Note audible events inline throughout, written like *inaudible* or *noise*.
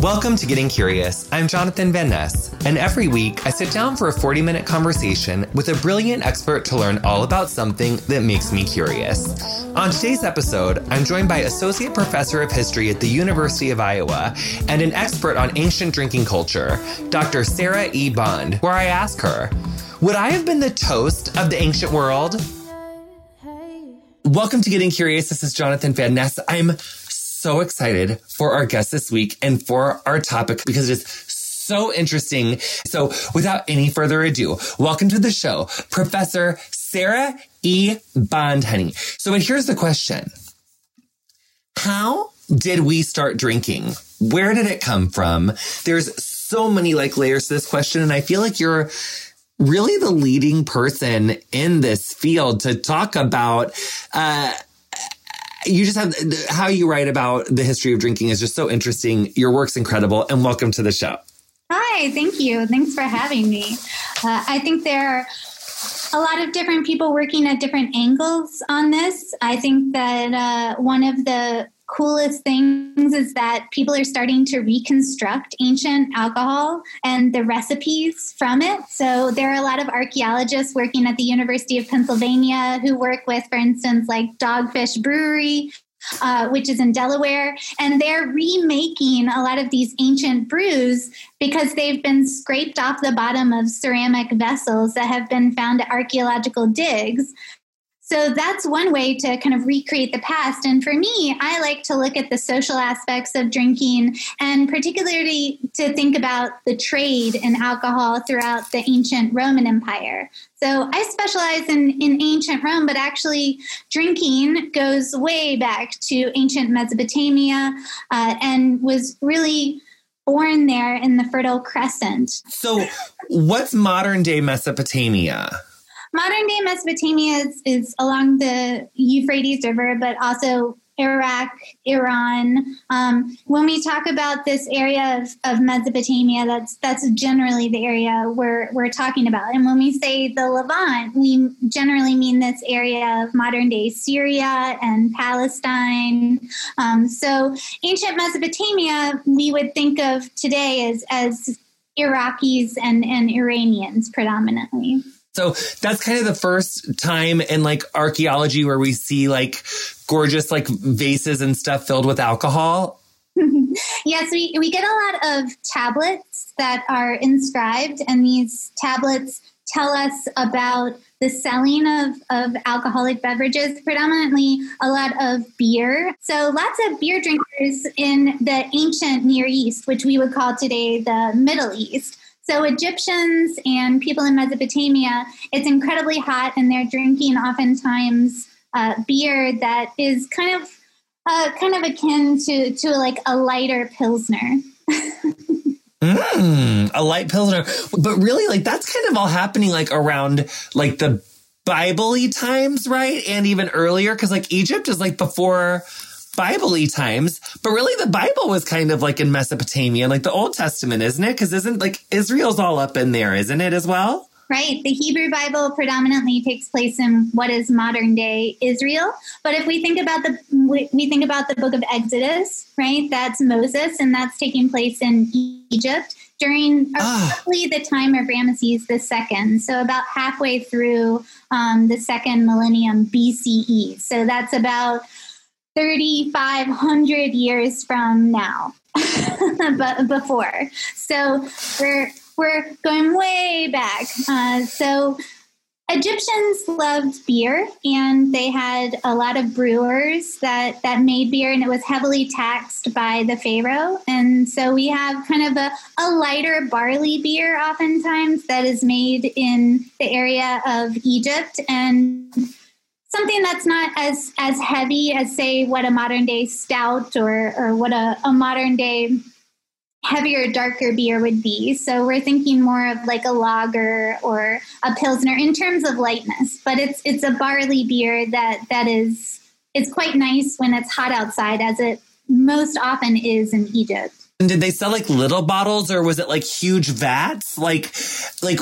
Welcome to Getting Curious. I'm Jonathan Van Ness, and every week I sit down for a 40 minute conversation with a brilliant expert to learn all about something that makes me curious. On today's episode, I'm joined by Associate Professor of History at the University of Iowa and an expert on ancient drinking culture, Dr. Sarah E. Bond, where I ask her, Would I have been the toast of the ancient world? Welcome to Getting Curious. This is Jonathan Van Ness. I'm so excited for our guest this week and for our topic because it is so interesting. So without any further ado, welcome to the show, Professor Sarah E. Bond honey. So here's the question. How did we start drinking? Where did it come from? There's so many like layers to this question. And I feel like you're really the leading person in this field to talk about, uh, you just have how you write about the history of drinking is just so interesting. Your work's incredible, and welcome to the show. Hi, thank you. Thanks for having me. Uh, I think there are a lot of different people working at different angles on this. I think that uh, one of the coolest things is that people are starting to reconstruct ancient alcohol and the recipes from it. So there are a lot of archaeologists working at the University of Pennsylvania who work with, for instance, like Dogfish Brewery. Uh, which is in Delaware, and they're remaking a lot of these ancient brews because they've been scraped off the bottom of ceramic vessels that have been found at archaeological digs. So that's one way to kind of recreate the past. And for me, I like to look at the social aspects of drinking and particularly to think about the trade in alcohol throughout the ancient Roman Empire. So I specialize in, in ancient Rome, but actually drinking goes way back to ancient Mesopotamia uh, and was really born there in the Fertile Crescent. So, what's modern day Mesopotamia? Modern day Mesopotamia is, is along the Euphrates River, but also Iraq, Iran. Um, when we talk about this area of, of, Mesopotamia, that's that's generally the area we're we're talking about. And when we say the Levant, we generally mean this area of modern day Syria and Palestine. Um, so ancient Mesopotamia, we would think of today as as Iraqis and, and Iranians predominantly. So that's kind of the first time in like archaeology where we see like gorgeous like vases and stuff filled with alcohol. *laughs* yes, we, we get a lot of tablets that are inscribed, and these tablets tell us about the selling of, of alcoholic beverages, predominantly a lot of beer. So, lots of beer drinkers in the ancient Near East, which we would call today the Middle East. So Egyptians and people in Mesopotamia, it's incredibly hot, and they're drinking oftentimes uh, beer that is kind of uh, kind of akin to to like a lighter pilsner. *laughs* mm, a light pilsner, but really, like that's kind of all happening like around like the Bible times, right? And even earlier, because like Egypt is like before Bible times, but really the Bible was kind of like in Mesopotamia, like the Old Testament, isn't it? Because isn't like Israel's all up in there, isn't it as well? Right. The Hebrew Bible predominantly takes place in what is modern day Israel. But if we think about the we think about the book of Exodus, right? That's Moses and that's taking place in Egypt during ah. roughly the time of Ramesses II. So about halfway through um, the second millennium BCE. So that's about 3,500 years from now, *laughs* but before. So we're we're going way back. Uh, so Egyptians loved beer, and they had a lot of brewers that that made beer, and it was heavily taxed by the pharaoh. And so we have kind of a, a lighter barley beer, oftentimes that is made in the area of Egypt, and something that's not as as heavy as say what a modern day stout or or what a, a modern day heavier darker beer would be. So we're thinking more of like a lager or a pilsner in terms of lightness but it's it's a barley beer that that is it's quite nice when it's hot outside as it most often is in egypt. And did they sell like little bottles or was it like huge vats? Like like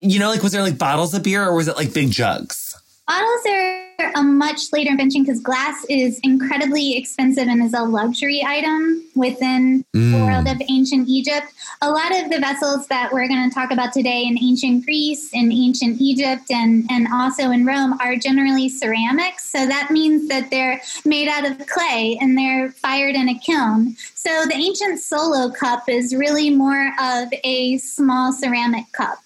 you know like was there like bottles of beer or was it like big jugs Bottles are a much later invention because glass is incredibly expensive and is a luxury item within mm. the world of ancient Egypt. A lot of the vessels that we're going to talk about today in ancient Greece, in ancient Egypt, and, and also in Rome are generally ceramics. So that means that they're made out of clay and they're fired in a kiln. So the ancient solo cup is really more of a small ceramic cup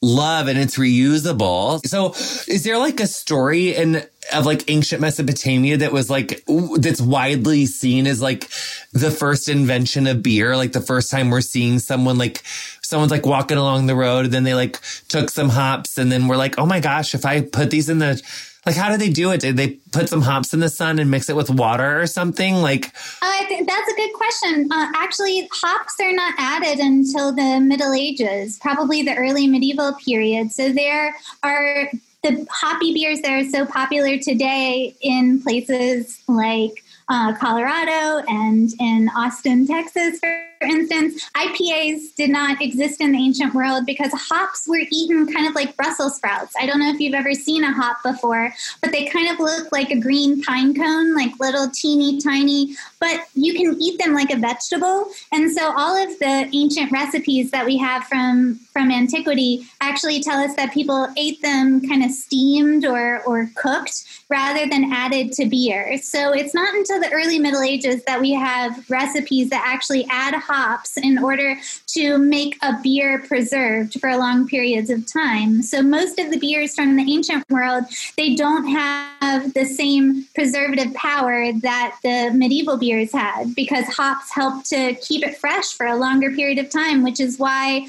love and it's reusable. So is there like a story in of like ancient Mesopotamia that was like that's widely seen as like the first invention of beer, like the first time we're seeing someone like someone's like walking along the road and then they like took some hops and then we're like, "Oh my gosh, if I put these in the like, how did they do it? Did they put some hops in the sun and mix it with water or something? Like, I think that's a good question. Uh, actually, hops are not added until the Middle Ages, probably the early medieval period. So there are the hoppy beers that are so popular today in places like uh, Colorado and in Austin, Texas, for instance, IPAs did not exist in the ancient world because hops were eaten kind of like Brussels sprouts. I don't know if you've ever seen a hop before, but they kind of look like a green pine cone, like little teeny tiny, but you can eat them like a vegetable. And so all of the ancient recipes that we have from from antiquity actually tell us that people ate them kind of steamed or or cooked rather than added to beer. So it's not until the early Middle Ages that we have recipes that actually add hops in order to make a beer preserved for long periods of time. So most of the beers from the ancient world, they don't have the same preservative power that the medieval beers had because hops help to keep it fresh for a longer period of time, which is why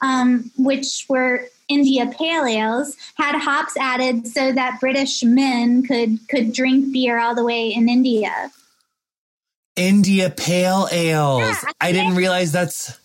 Um, which were India Pale Ales had hops added so that British men could could drink beer all the way in India. India Pale Ales. Yeah, I didn't realize that's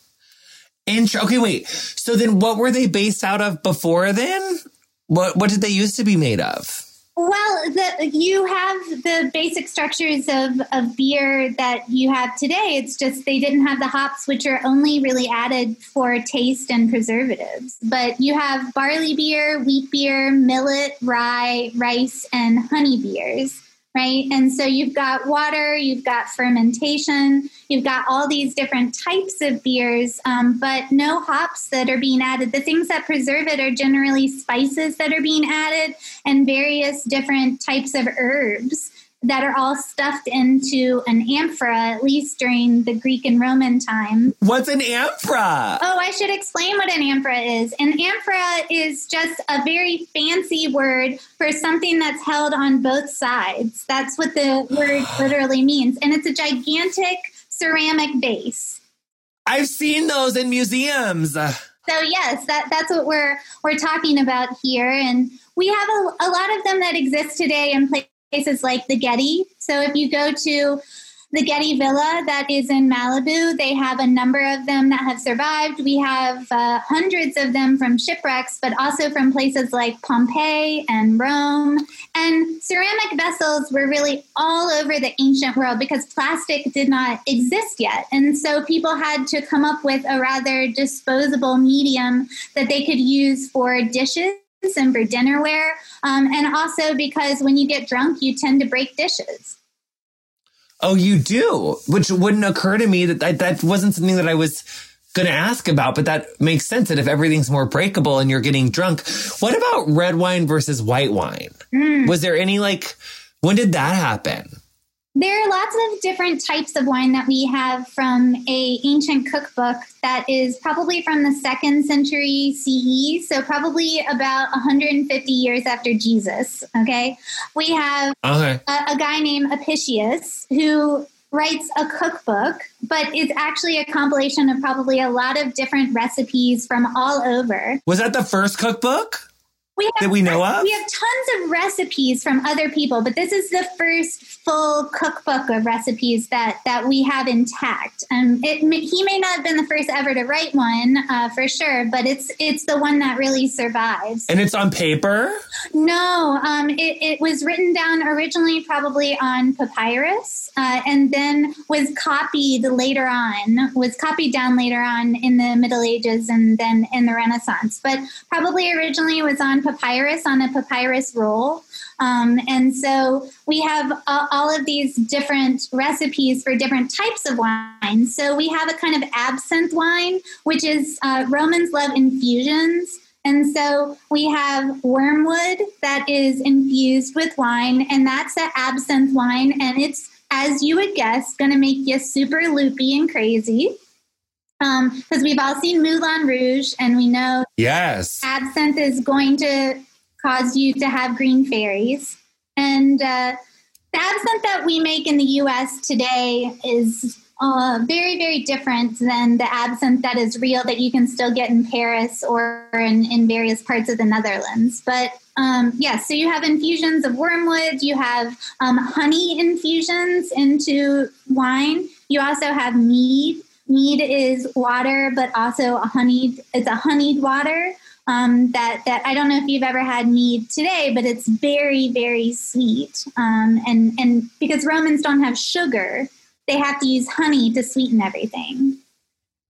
intro. Okay, wait. So then, what were they based out of before then? What what did they used to be made of? Well, the, you have the basic structures of, of beer that you have today. It's just they didn't have the hops, which are only really added for taste and preservatives. But you have barley beer, wheat beer, millet, rye, rice, and honey beers right? And so you've got water, you've got fermentation, you've got all these different types of beers, um, but no hops that are being added. The things that preserve it are generally spices that are being added and various different types of herbs that are all stuffed into an amphora, at least during the Greek and Roman time. What's an amphora? Oh, I should explain what an amphora is. An amphora is just a very fancy word for something that's held on both sides. That's what the word *sighs* literally means. And it's a gigantic ceramic base. I've seen those in museums. So yes, that, that's what we're we're talking about here, and we have a, a lot of them that exist today in places places like the Getty. So if you go to the Getty Villa that is in Malibu, they have a number of them that have survived. We have uh, hundreds of them from shipwrecks, but also from places like Pompeii and Rome. And ceramic vessels were really all over the ancient world because plastic did not exist yet. And so people had to come up with a rather disposable medium that they could use for dishes and for dinnerware, um, and also because when you get drunk, you tend to break dishes. Oh, you do, which wouldn't occur to me that that, that wasn't something that I was going to ask about, but that makes sense that if everything's more breakable and you're getting drunk, what about red wine versus white wine? Mm. Was there any like, when did that happen? There are lots of different types of wine that we have from a ancient cookbook that is probably from the second century CE, so probably about 150 years after Jesus. Okay, we have okay. a, a guy named Apicius who writes a cookbook, but it's actually a compilation of probably a lot of different recipes from all over. Was that the first cookbook? We have, that we know of? We have tons of recipes from other people, but this is the first full cookbook of recipes that that we have intact. Um, it, he may not have been the first ever to write one uh, for sure, but it's it's the one that really survives. And it's on paper. No, um, it, it was written down originally probably on papyrus, uh, and then was copied later on. Was copied down later on in the Middle Ages and then in the Renaissance, but probably originally was on papyrus on a papyrus roll. Um, and so we have uh, all of these different recipes for different types of wine. So we have a kind of absinthe wine, which is uh, Romans love infusions. And so we have wormwood that is infused with wine, and that's an absinthe wine. And it's, as you would guess, going to make you super loopy and crazy. Because um, we've all seen Moulin Rouge, and we know yes, absinthe is going to cause you to have green fairies. And uh, the absinthe that we make in the U.S. today is uh, very, very different than the absinthe that is real that you can still get in Paris or in, in various parts of the Netherlands. But um, yes, yeah, so you have infusions of wormwood, you have um, honey infusions into wine, you also have mead. Mead is water, but also a honeyed. It's a honeyed water um, that that I don't know if you've ever had mead today, but it's very very sweet. Um, and and because Romans don't have sugar, they have to use honey to sweeten everything.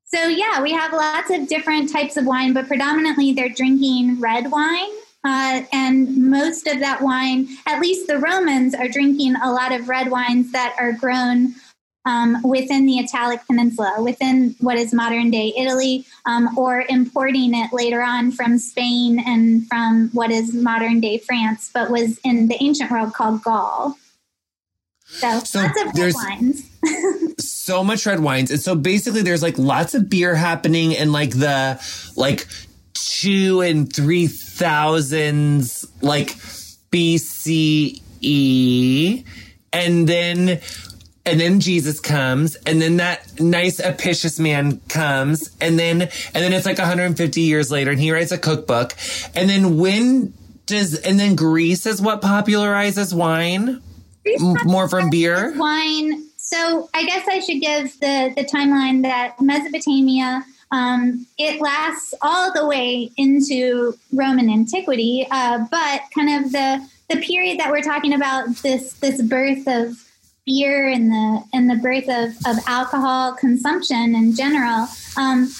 So yeah, we have lots of different types of wine, but predominantly they're drinking red wine. Uh, and most of that wine, at least the Romans, are drinking a lot of red wines that are grown um, within the Italic Peninsula, within what is modern day Italy, um, or importing it later on from Spain and from what is modern day France, but was in the ancient world called Gaul. So, so lots of red wines. *laughs* so much red wines. And so basically there's like lots of beer happening and like the like two and three thousands like BCE. And then and then Jesus comes, and then that nice Apicius man comes, and then and then it's like 150 years later, and he writes a cookbook, and then when does and then Greece is what popularizes wine M- more from beer wine. So I guess I should give the the timeline that Mesopotamia. Um, it lasts all the way into Roman antiquity, uh, but kind of the the period that we're talking about this this birth of beer and the and the birth of, of alcohol consumption in general, um,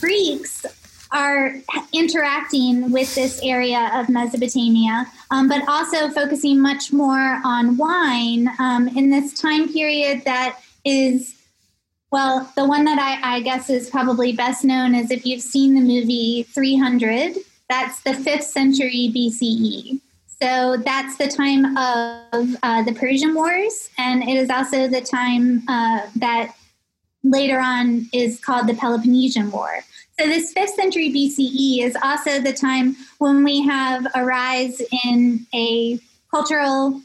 Greeks are interacting with this area of Mesopotamia, um, but also focusing much more on wine um, in this time period that is. Well, the one that I, I guess is probably best known is if you've seen the movie 300, that's the fifth century BCE. So that's the time of uh, the Persian Wars, and it is also the time uh, that later on is called the Peloponnesian War. So this fifth century BCE is also the time when we have a rise in a cultural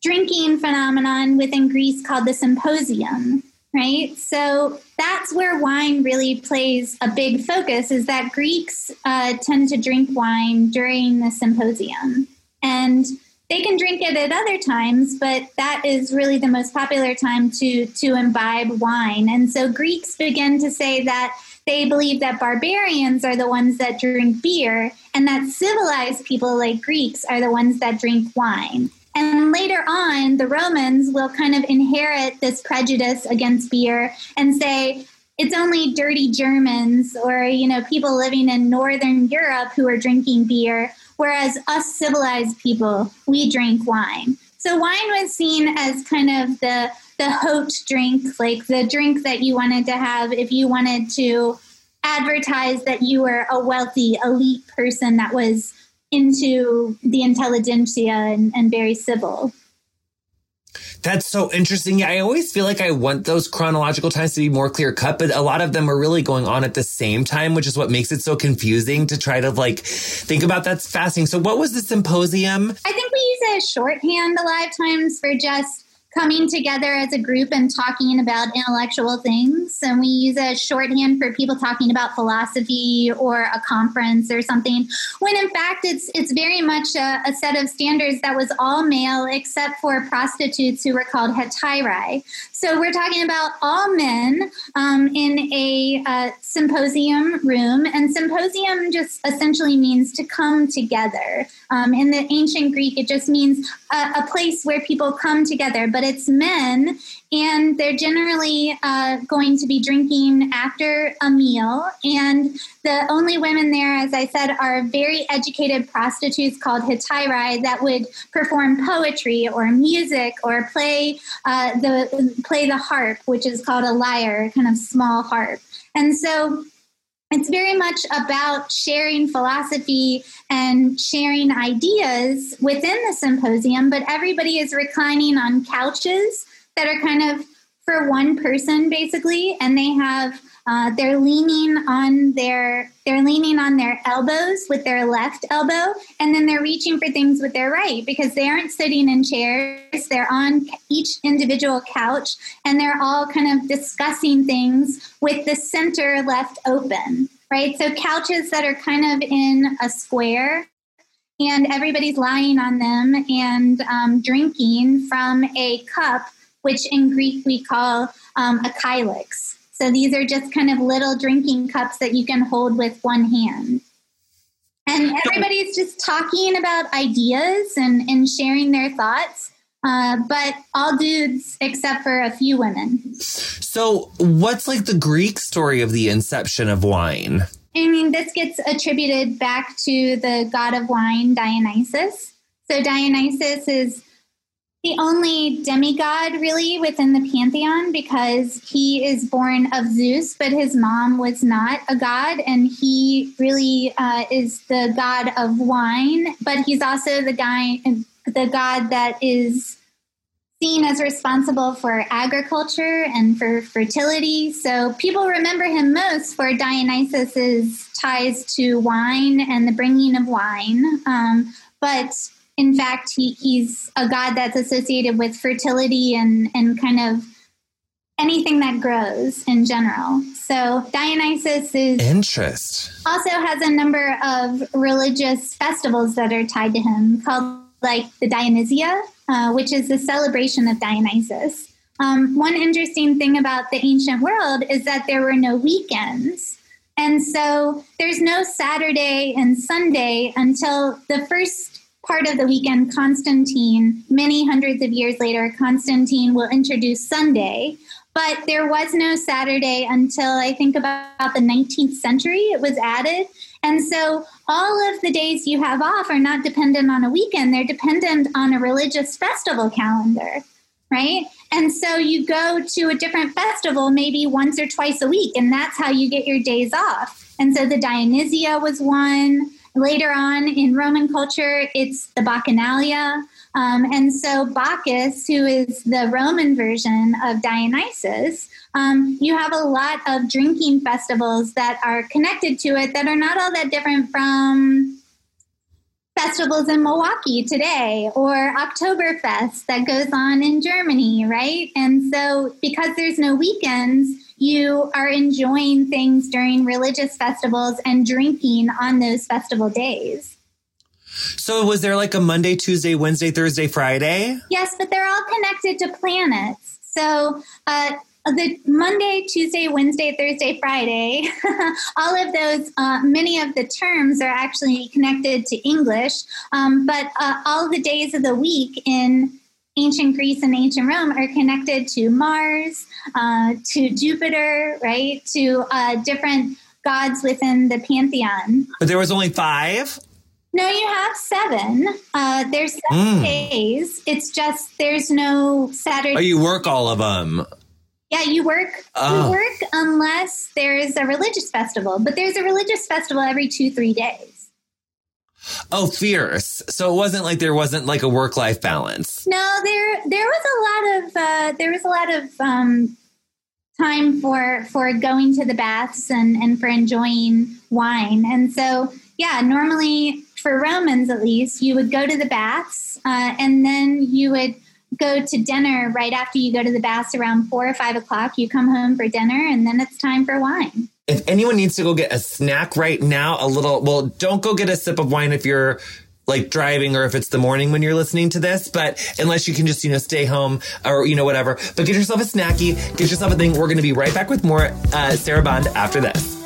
drinking phenomenon within Greece called the symposium, right? So that's where wine really plays a big focus. Is that Greeks uh, tend to drink wine during the symposium. And they can drink it at other times, but that is really the most popular time to to imbibe wine. And so Greeks begin to say that they believe that barbarians are the ones that drink beer and that civilized people like Greeks are the ones that drink wine. And later on, the Romans will kind of inherit this prejudice against beer and say, it's only dirty Germans or, you know, people living in Northern Europe who are drinking beer whereas us civilized people, we drink wine. So wine was seen as kind of the the haute drink, like the drink that you wanted to have if you wanted to advertise that you were a wealthy elite person that was into the intelligentsia and, and very civil. That's so interesting. Yeah, I always feel like I want those chronological times to be more clear cut, but a lot of them are really going on at the same time, which is what makes it so confusing to try to like think about that's fascinating. So what was the symposium? I think we use a shorthand a lot of times for just coming together as a group and talking about intellectual things. And we use a shorthand for people talking about philosophy or a conference or something. When in fact, it's it's very much a, a set of standards that was all male except for prostitutes who were called hetairae. So we're talking about all men um, in a uh, symposium room, and symposium just essentially means to come together. Um, in the ancient Greek, it just means a, a place where people come together. But it's men and they're generally uh, going to be drinking after a meal. And the only women there, as I said, are very educated prostitutes called hetairai that would perform poetry or music or play uh, the play the harp, which is called a lyre, kind of small harp. And so it's very much about sharing philosophy and sharing ideas within the symposium, but everybody is reclining on couches that are kind of for one person basically, and they have uh, they're leaning on their they're leaning on their elbows with their left elbow, and then they're reaching for things with their right because they aren't sitting in chairs. They're on each individual couch, and they're all kind of discussing things with the center left open. Right, so couches that are kind of in a square and everybody's lying on them and um, drinking from a cup, which in Greek we call um, a kylix. So these are just kind of little drinking cups that you can hold with one hand. And everybody's just talking about ideas and, and sharing their thoughts, uh, but all dudes except for a few women. So, what's like the Greek story of the inception of wine? I mean, this gets attributed back to the god of wine, Dionysus. So, Dionysus is the only demigod really within the pantheon because he is born of Zeus, but his mom was not a god, and he really uh, is the god of wine. But he's also the guy, the god that is seen as responsible for agriculture and for fertility. So people remember him most for Dionysus's ties to wine and the bringing of wine. Um, but in fact, he, he's a god that's associated with fertility and, and kind of anything that grows in general. So Dionysus is interest. Also has a number of religious festivals that are tied to him, called like the Dionysia, uh, which is the celebration of Dionysus. Um, one interesting thing about the ancient world is that there were no weekends. And so there's no Saturday and Sunday until the first part of the weekend, Constantine, many hundreds of years later, Constantine will introduce Sunday. But there was no Saturday until I think about the 19th century, it was added. And so all of the days you have off are not dependent on a weekend, they're dependent on a religious festival calendar, right? And so you go to a different festival maybe once or twice a week, and that's how you get your days off. And so the Dionysia was one. Later on in Roman culture, it's the Bacchanalia. Um, and so Bacchus, who is the Roman version of Dionysus, um, you have a lot of drinking festivals that are connected to it that are not all that different from festivals in Milwaukee today or Oktoberfest that goes on in Germany, right? And so because there's no weekends, you are enjoying things during religious festivals and drinking on those festival days. So, was there like a Monday, Tuesday, Wednesday, Thursday, Friday? Yes, but they're all connected to planets. So, uh, the Monday, Tuesday, Wednesday, Thursday, Friday, *laughs* all of those, uh, many of the terms are actually connected to English, um, but uh, all the days of the week in ancient Greece and ancient Rome are connected to Mars, uh, to Jupiter, right? To uh, different gods within the pantheon. But there was only five? No, you have seven. Uh, there's seven mm. days. It's just there's no Saturday. Oh, you work all of them. Yeah, you work. Oh. You work unless there's a religious festival, but there's a religious festival every two, three days. Oh, fierce. So it wasn't like there wasn't like a work life balance. No, there there was a lot of uh, there was a lot of um, time for for going to the baths and and for enjoying wine. And so yeah, normally for Romans at least, you would go to the baths uh, and then you would go to dinner right after you go to the baths around four or five o'clock. You come home for dinner and then it's time for wine if anyone needs to go get a snack right now, a little, well, don't go get a sip of wine if you're like driving or if it's the morning when you're listening to this, but unless you can just, you know, stay home or, you know, whatever, but get yourself a snacky, get yourself a thing. We're going to be right back with more uh, Sarah Bond after this.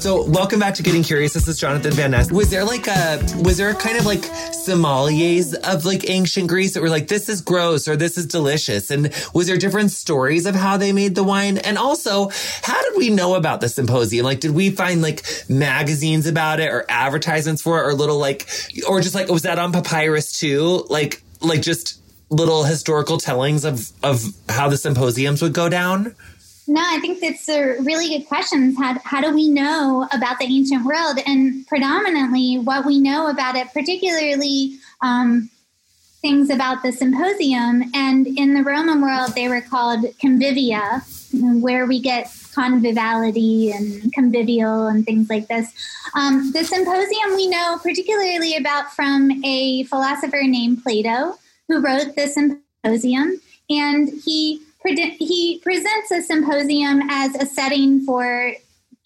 So, welcome back to Getting Curious. This is Jonathan Van Ness. Was there like a, was there a kind of like sommeliers of like ancient Greece that were like, this is gross or this is delicious? And was there different stories of how they made the wine? And also, how did we know about the symposium? Like, did we find like magazines about it or advertisements for it or little like, or just like, was that on papyrus too? Like, like just little historical tellings of, of how the symposiums would go down? No, I think that's a really good question. How, how do we know about the ancient world? And predominantly, what we know about it, particularly um, things about the symposium, and in the Roman world, they were called convivia, where we get conviviality and convivial and things like this. Um, the symposium we know particularly about from a philosopher named Plato, who wrote the symposium, and he he presents a symposium as a setting for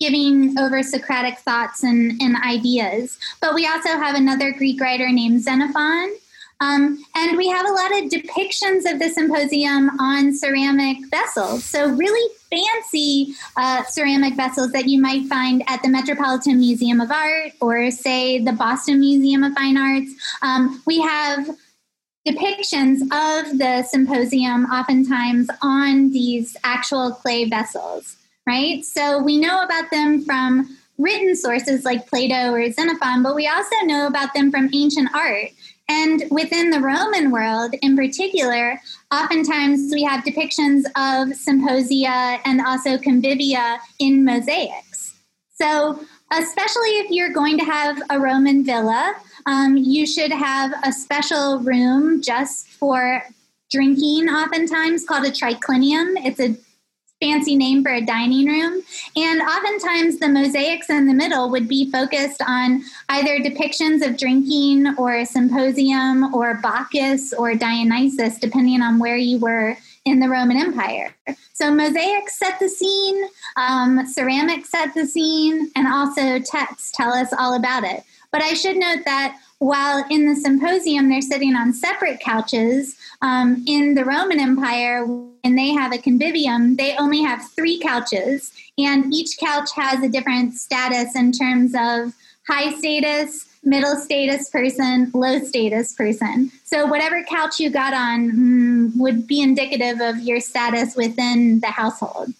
giving over Socratic thoughts and, and ideas. But we also have another Greek writer named Xenophon. Um, and we have a lot of depictions of the symposium on ceramic vessels. So, really fancy uh, ceramic vessels that you might find at the Metropolitan Museum of Art or, say, the Boston Museum of Fine Arts. Um, we have depictions of the symposium oftentimes on these actual clay vessels, right? So we know about them from written sources like Plato or Xenophon, but we also know about them from ancient art. And within the Roman world in particular, oftentimes we have depictions of symposia and also convivia in mosaics. So, especially if you're going to have a Roman villa, um, you should have a special room just for drinking, oftentimes called a triclinium. It's a fancy name for a dining room. And oftentimes the mosaics in the middle would be focused on either depictions of drinking or a symposium or Bacchus or Dionysus, depending on where you were in the Roman Empire. So mosaics set the scene, um, ceramics set the scene, and also texts tell us all about it. But I should note that while in the symposium they're sitting on separate couches, um, in the Roman Empire, when they have a convivium, they only have three couches, and each couch has a different status in terms of high status, middle status person, low status person. So, whatever couch you got on mm, would be indicative of your status within the household.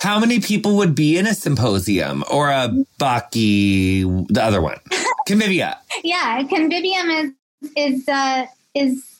How many people would be in a symposium or a Bacchi, the other one? Convivia. yeah, convivium is is uh, is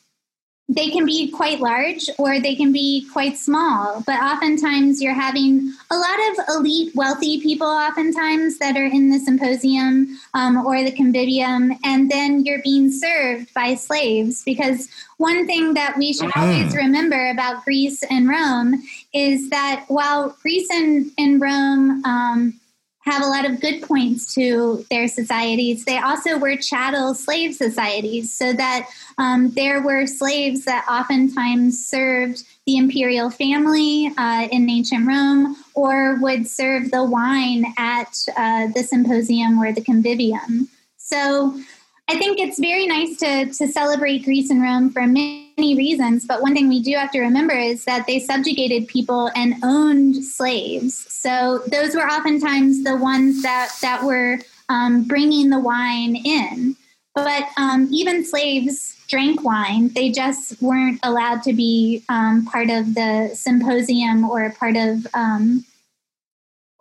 they can be quite large or they can be quite small. But oftentimes you're having a lot of elite, wealthy people, oftentimes that are in the symposium um, or the convivium, and then you're being served by slaves. Because one thing that we should always mm. remember about Greece and Rome is that while Greece and, and Rome um, have a lot of good points to their societies. They also were chattel slave societies, so that um, there were slaves that oftentimes served the imperial family uh, in ancient Rome or would serve the wine at uh, the symposium or the convivium. So I think it's very nice to, to celebrate Greece and Rome for many reasons, but one thing we do have to remember is that they subjugated people and owned slaves. So those were oftentimes the ones that, that were um, bringing the wine in. But um, even slaves drank wine, they just weren't allowed to be um, part of the symposium or part of um,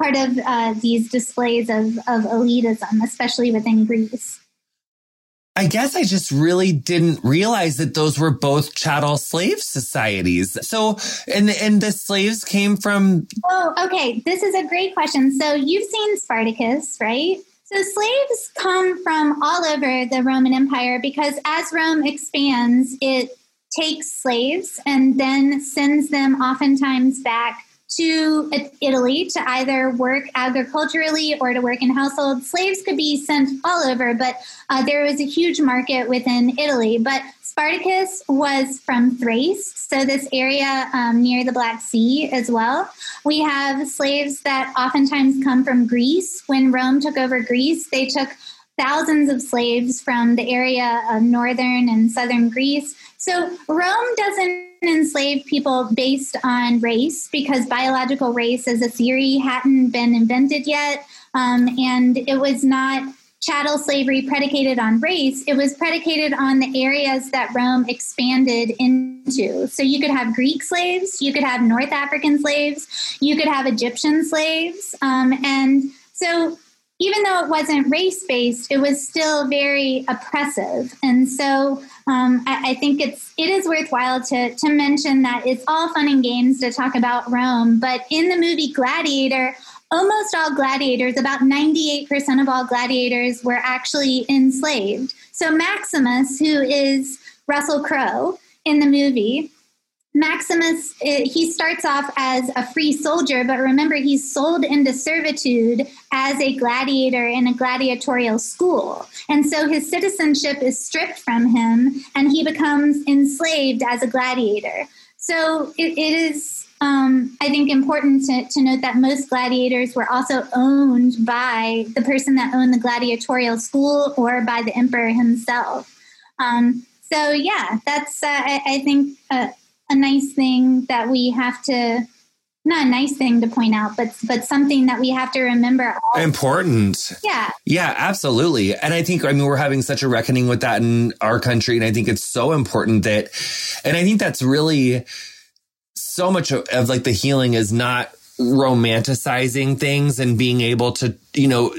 part of uh, these displays of, of elitism, especially within Greece. I guess I just really didn't realize that those were both chattel slave societies. So, and and the slaves came from. Oh, okay. This is a great question. So you've seen Spartacus, right? So slaves come from all over the Roman Empire because as Rome expands, it takes slaves and then sends them oftentimes back to Italy to either work agriculturally or to work in households. Slaves could be sent all over, but uh, there was a huge market within Italy. But Spartacus was from Thrace, so this area um, near the Black Sea as well. We have slaves that oftentimes come from Greece. When Rome took over Greece, they took thousands of slaves from the area of northern and southern Greece. So Rome doesn't enslave people based on race because biological race as a theory hadn't been invented yet. Um, and it was not chattel slavery predicated on race, it was predicated on the areas that Rome expanded into. So you could have Greek slaves, you could have North African slaves, you could have Egyptian slaves. Um, and so even though it wasn't race based, it was still very oppressive. And so um, I, I, think it's it is worthwhile to to mention that it's all fun and games to talk about Rome, but in the movie Gladiator, almost all gladiators, about 98% of all gladiators were actually enslaved. So Maximus, who is Russell Crowe in the movie, Maximus, eh, he starts off as a free soldier, but remember, he's sold into servitude as a gladiator in a gladiatorial school. And so his citizenship is stripped from him and he becomes enslaved as a gladiator. So it, it is um, I think important to, to note that most gladiators were also owned by the person that owned the gladiatorial school or by the emperor himself. Um, so yeah, that's uh, I, I, think a, a nice thing that we have to not a nice thing to point out, but but something that we have to remember. Also. Important. Yeah. Yeah, absolutely. And I think I mean we're having such a reckoning with that in our country, and I think it's so important that, and I think that's really so much of, of like the healing is not romanticizing things and being able to, you know,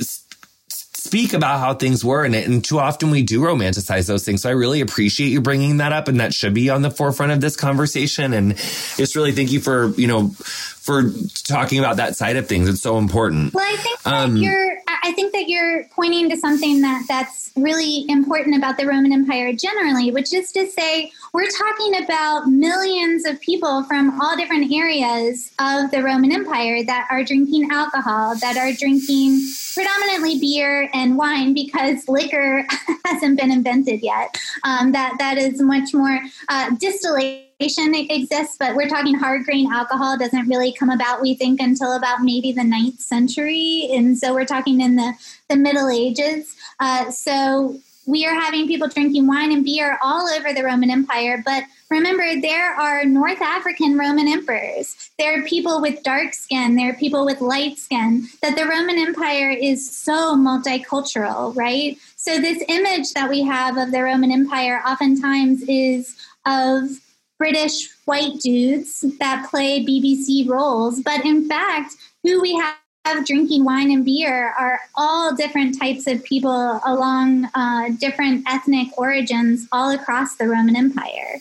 speak about how things were in it. And too often we do romanticize those things. So I really appreciate you bringing that up. And that should be on the forefront of this conversation. And just really thank you for, you know, for talking about that side of things. It's so important. Well, I think um, you're, I think that you're pointing to something that that's really important about the Roman Empire generally, which is to say, we're talking about millions of people from all different areas of the Roman Empire that are drinking alcohol, that are drinking predominantly beer and wine because liquor *laughs* hasn't been invented yet. Um, that that is much more uh, distillation exists, but we're talking hard grain alcohol doesn't really come about, we think, until about maybe the ninth century. And so we're talking in the, the Middle Ages. Uh, so we are having people drinking wine and beer all over the Roman Empire. But remember, there are North African Roman emperors. There are people with dark skin. There are people with light skin. That the Roman Empire is so multicultural, right? So, this image that we have of the Roman Empire oftentimes is of British white dudes that play BBC roles. But in fact, who we have have drinking wine and beer are all different types of people along uh, different ethnic origins all across the Roman Empire.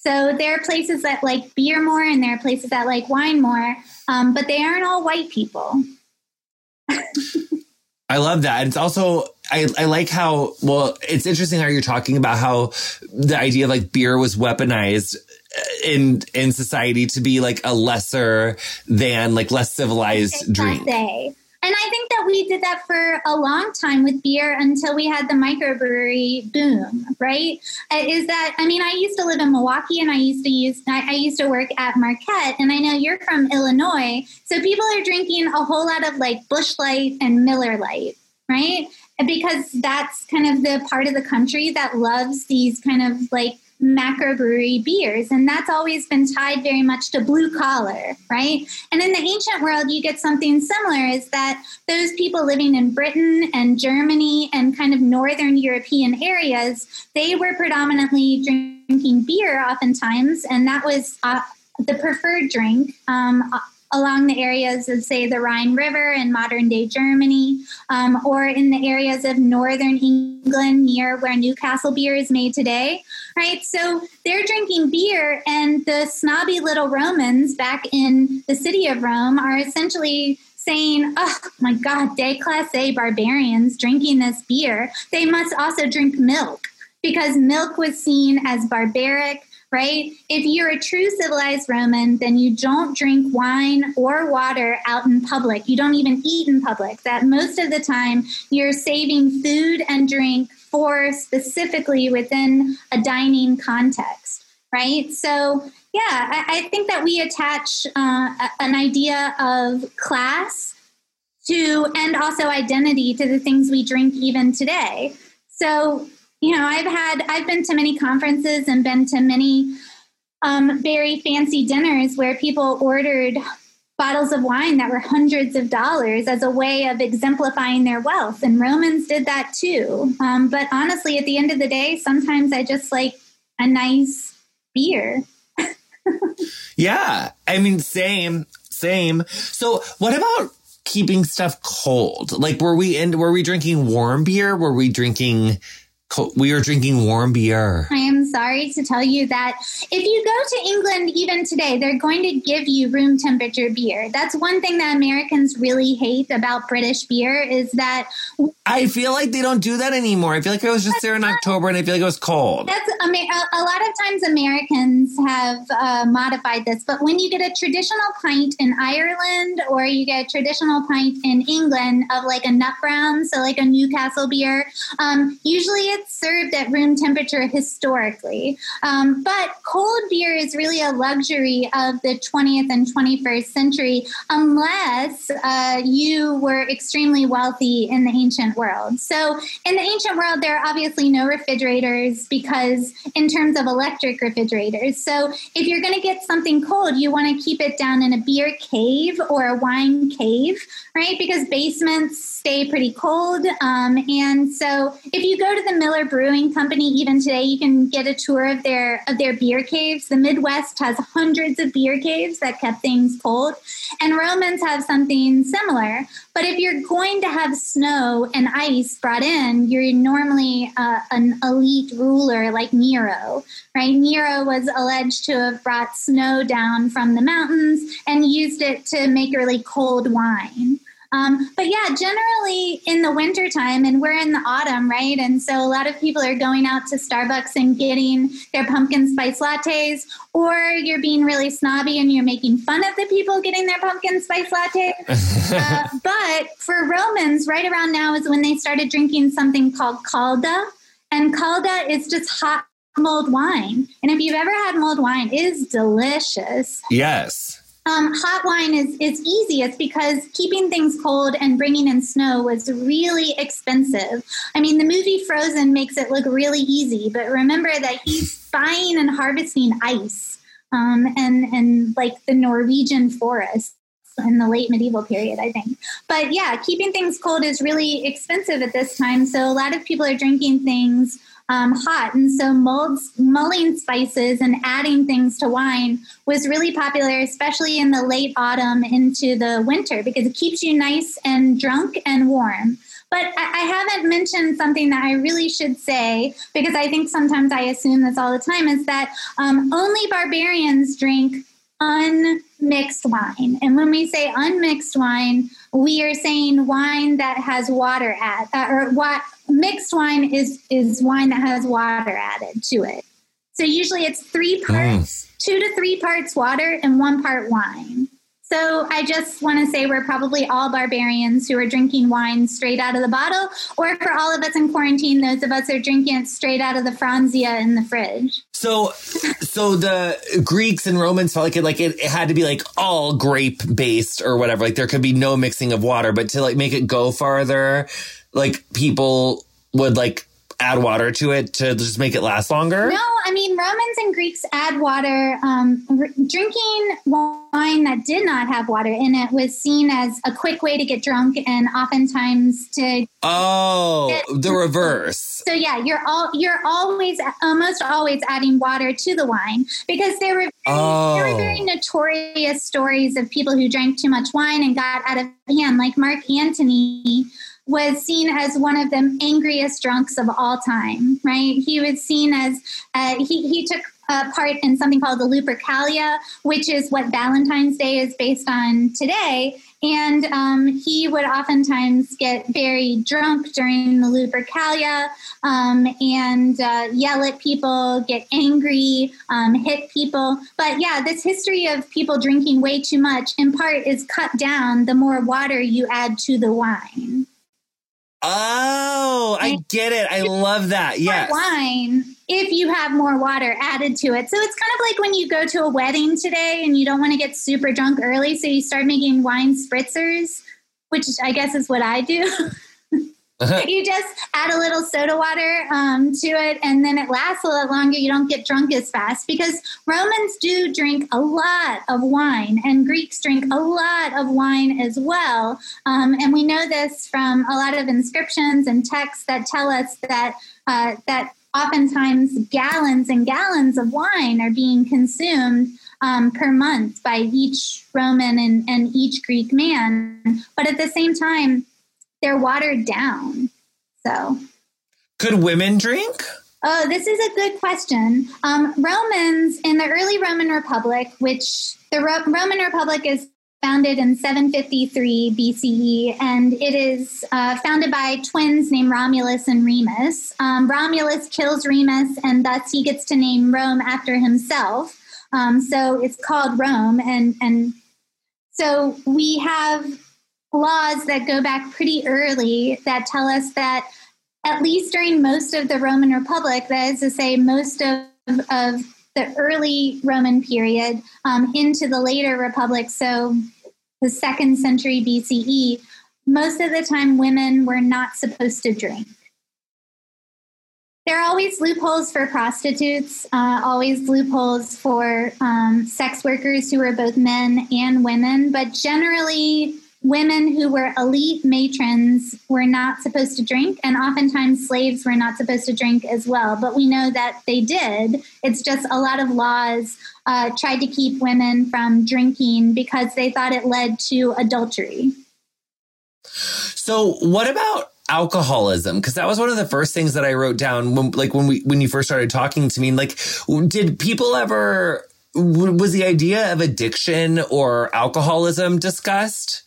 So there are places that like beer more and there are places that like wine more, um, but they aren't all white people. I love that. It's also I, I like how well it's interesting how you're talking about how the idea of like beer was weaponized in in society to be like a lesser than like less civilized drink. And I think that we did that for a long time with beer until we had the microbrewery boom, right? Uh, is that, I mean, I used to live in Milwaukee and I used to use, I, used to work at Marquette and I know you're from Illinois. So people are drinking a whole lot of like Busch Light and Miller Lite, right? Because that's kind of the part of the country that loves these kind of like macrobrewery beers. And that's always been tied very much to blue collar, right? And in the ancient world, you get something similar is that those people living in Britain and Germany and kind of northern European areas, they were predominantly drinking beer oftentimes. And that was uh, the preferred drink. Um, along the areas of, say, the Rhine River in modern day Germany, um, or in the areas of northern England near where Newcastle beer is made today, right? So they're drinking beer, and the snobby little Romans back in the city of Rome are essentially saying, oh my God, déclassé barbarians drinking this beer. They must also drink milk because milk was seen as barbaric right? If you're a true civilized Roman, then you don't drink wine or water out in public. You don't even eat in public. That most of the time you're saving food and drink for specifically within a dining context, right? So, yeah, I, I think that we attach uh, an idea of class to and also identity to the things we drink even today. So, you know, I've had, I've been to many conferences and been to many um, very fancy dinners where people ordered bottles of wine that were hundreds of dollars as a way of exemplifying their wealth. And Romans did that too. Um, but honestly, at the end of the day, sometimes I just like a nice beer. *laughs* yeah. I mean, same, same. So, what about keeping stuff cold? Like, were we in, were we drinking warm beer? Were we drinking we are drinking warm beer. I am sorry to tell you that if you go to England even today, they're going to give you room temperature beer. That's one thing that Americans really hate about British beer is that I feel like they don't do that anymore. I feel like I was just there in October and I feel like it was cold. That's a, lot of times Americans have uh, modified this, but when you get a traditional pint in Ireland or you get a traditional pint in England of like a nut brown, so like a Newcastle beer, um, usually it's it's served at room temperature historically. Um, but cold beer is really a luxury of the 20th and 21st century, unless uh, you were extremely wealthy in the ancient world. So, in the ancient world, there are obviously no refrigerators because, in terms of electric refrigerators, so if you're going to get something cold, you want to keep it down in a beer cave or a wine cave, right? Because basements stay pretty cold. Um, and so, if you go to the Miller Brewing Company, even today, you can get a tour of their of their beer caves. The Midwest has hundreds of beer caves that kept things cold, and Romans have something similar. But if you're going to have snow and ice brought in, you're normally uh, an elite ruler like Nero, right? Nero was alleged to have brought snow down from the mountains and used it to make really cold wine. Um, but yeah, generally in the wintertime, and we're in the autumn, right? And so a lot of people are going out to Starbucks and getting their pumpkin spice lattes, or you're being really snobby and you're making fun of the people getting their pumpkin spice lattes. *laughs* uh, but for Romans, right around now is when they started drinking something called calda. And calda is just hot mulled wine. And if you've ever had mulled wine, it is delicious. Yes. Um, hot wine is, is easiest because keeping things cold and bringing in snow was really expensive. I mean, the movie Frozen makes it look really easy, but remember that he's buying and harvesting ice um, and, and like the Norwegian forest in the late medieval period, I think. But yeah, keeping things cold is really expensive at this time. So a lot of people are drinking things um, hot. And so molds, mulling spices and adding things to wine was really popular, especially in the late autumn into the winter, because it keeps you nice and drunk and warm. But I, haven't mentioned something that I really should say because I think sometimes I assume this all the time is that um, only barbarians drink unmixed wine. And when we say unmixed wine, we are saying wine that has water at uh, or what mixed wine is is wine that has water added to it. So usually it's three hmm. parts, mm. two to three parts water and one part wine. So I just want to say we're probably all barbarians who are drinking wine straight out of the bottle, or for all of us in quarantine, those of us are drinking it straight out of the Franzia in the fridge. So, so the Greeks and Romans felt like it, like it, it had to be like all grape based or whatever. Like there could be no mixing of water, but to like make it go farther, like people would like add water to it to just make it last longer? No, I mean Romans and Greeks add water. Um, r- drinking wine that did not have water in it was seen as a quick way to get drunk, and oftentimes to oh get, the reverse. So yeah, you're all you're always almost always adding water to the wine because there were oh. there were very notorious stories of people who drank too much wine and got out of hand, like Mark Antony was seen as one of the angriest drunks of all time, right? He was seen as, uh, he, he took uh, part in something called the Lupercalia, which is what Valentine's Day is based on today. And um, he would oftentimes get very drunk during the Lupercalia um, and uh, yell at people, get angry, um, hit people. But yeah, this history of people drinking way too much, in part, is cut down the more water you add to the wine. Oh, I get it. I love that. Yes. Wine if you have more water added to it. So it's kind of like when you go to a wedding today and you don't want to get super drunk early, so you start making wine spritzers, which I guess is what I do. *laughs* you just add a little soda water um, to it, and then it lasts a lot longer. You don't get drunk as fast because Romans do drink a lot of wine, and Greeks drink a lot of wine as well. Um, and we know this from a lot of inscriptions and texts that tell us that uh, that oftentimes gallons and gallons of wine are being consumed um, per month by each Roman and, and each Greek man. But at the same time, they're watered down. So, could women drink? Oh, this is a good question. Um, Romans in the early Roman Republic, which the Ro- Roman Republic is founded in 753 BCE, and it is uh, founded by twins named Romulus and Remus. Um, Romulus kills Remus, and thus he gets to name Rome after himself. Um, so it's called Rome, and and so we have laws that go back pretty early that tell us that at least during most of the Roman Republic, that is to say, most of, of the early Roman period um, into the later Republic, so the second century BCE, most of the time women were not supposed to drink. There are always loopholes for prostitutes, uh, always loopholes for um, sex workers who are both men and women, but generally, women who were elite matrons were not supposed to drink, and oftentimes slaves were not supposed to drink as well. But we know that they did. It's just a lot of laws uh, tried to keep women from drinking because they thought it led to adultery. So, what about alcoholism because that was one of the first things that i wrote down when like when we when you first started talking to me like did people ever was the idea of addiction or alcoholism discussed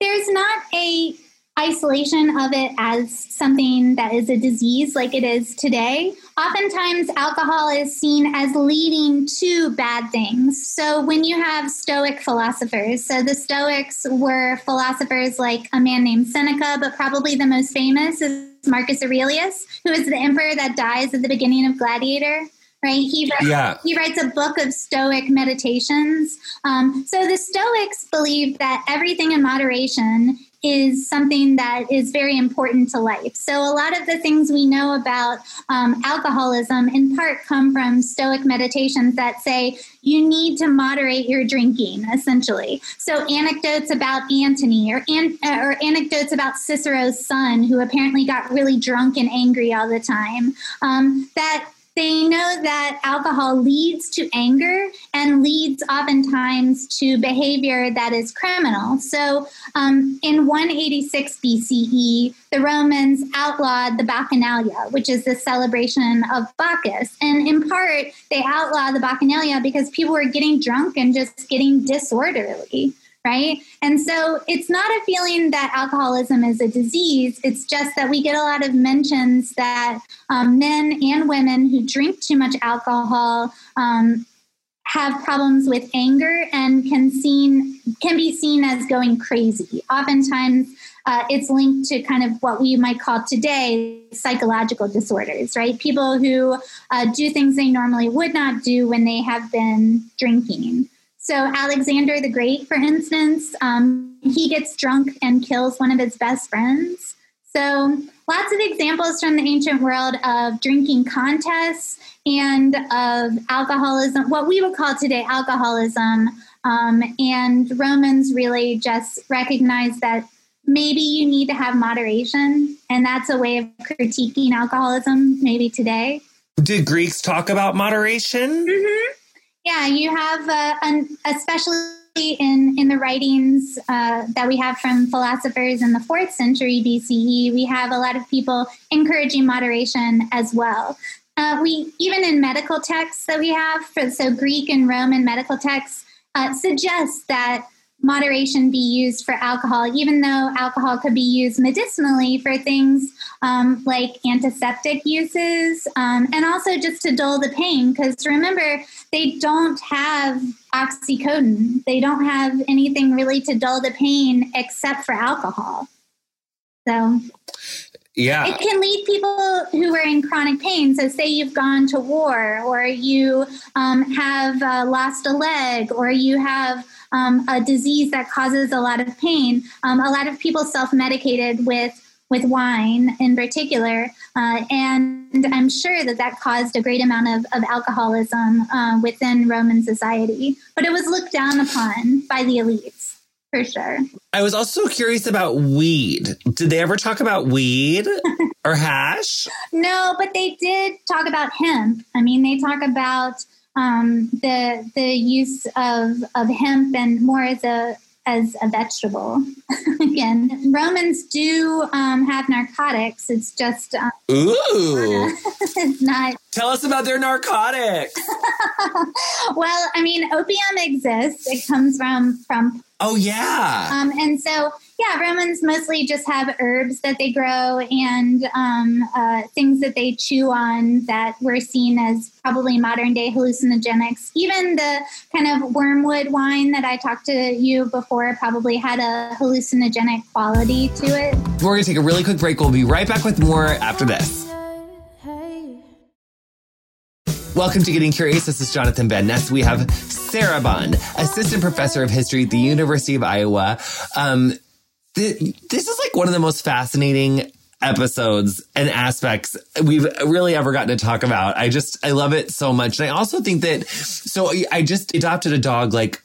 there's not a isolation of it as something that is a disease like it is today. Oftentimes, alcohol is seen as leading to bad things. So, when you have Stoic philosophers, so the Stoics were philosophers like a man named Seneca, but probably the most famous is Marcus Aurelius, who is the emperor that dies at the beginning of Gladiator right? He writes, yeah. he writes a book of Stoic meditations. Um, so the Stoics believe that everything in moderation is something that is very important to life. So, a lot of the things we know about um, alcoholism in part come from Stoic meditations that say you need to moderate your drinking, essentially. So, anecdotes about Antony or, an, or anecdotes about Cicero's son, who apparently got really drunk and angry all the time, um, that they know that alcohol leads to anger and leads oftentimes to behavior that is criminal. So, um, in 186 BCE, the Romans outlawed the Bacchanalia, which is the celebration of Bacchus. And in part, they outlawed the Bacchanalia because people were getting drunk and just getting disorderly right? And so it's not a feeling that alcoholism is a disease. It's just that we get a lot of mentions that um, men and women who drink too much alcohol um, have problems with anger and can seen can be seen as going crazy. Oftentimes, uh, it's linked to kind of what we might call today psychological disorders, right? People who uh, do things they normally would not do when they have been drinking. So, Alexander the Great, for instance, um, he gets drunk and kills one of his best friends. So, lots of examples from the ancient world of drinking contests and of alcoholism, what we would call today alcoholism. Um, and Romans really just recognize that maybe you need to have moderation, and that's a way of critiquing alcoholism maybe today. Did Greeks talk about moderation? Mm-hmm. Yeah, you have, uh, an, especially in in the writings uh, that we have from philosophers in the fourth century BCE, we have a lot of people encouraging moderation as well. Uh, we even in medical texts that we have, for, so Greek and Roman medical texts uh, suggest that moderation be used for alcohol, even though alcohol could be used medicinally for things um, like antiseptic uses um, and also just to dull the pain. Because remember, they don't have oxycodone, they don't have anything really to dull the pain except for alcohol. So yeah. It can lead people who are in chronic pain. So, say you've gone to war, or you um, have uh, lost a leg, or you have um, a disease that causes a lot of pain. Um, a lot of people self medicated with with wine in particular. Uh, and I'm sure that that caused a great amount of, of alcoholism uh, within Roman society. But it was looked down upon by the elites for sure. I was also curious about weed. Did they ever talk about weed *laughs* or hash? No, but they did talk about hemp. I mean, they talk about um, the the use of of hemp and more as a as a vegetable. *laughs* Again, Romans do um, have narcotics. It's just um, ooh, *laughs* it's not. Tell us about their narcotics. *laughs* well, I mean, opium exists. It comes from from Oh yeah. Um, and so yeah, Romans mostly just have herbs that they grow and um, uh, things that they chew on that were seen as probably modern day hallucinogenics. Even the kind of wormwood wine that I talked to you before probably had a hallucinogenic quality to it. We're going to take a really quick break. We'll be right back with more after this. Welcome to Getting Curious. This is Jonathan Van Ness. We have Sarah Bond, assistant professor of history at the University of Iowa. Um, this is like one of the most fascinating episodes and aspects we've really ever gotten to talk about. I just, I love it so much. And I also think that, so I just adopted a dog like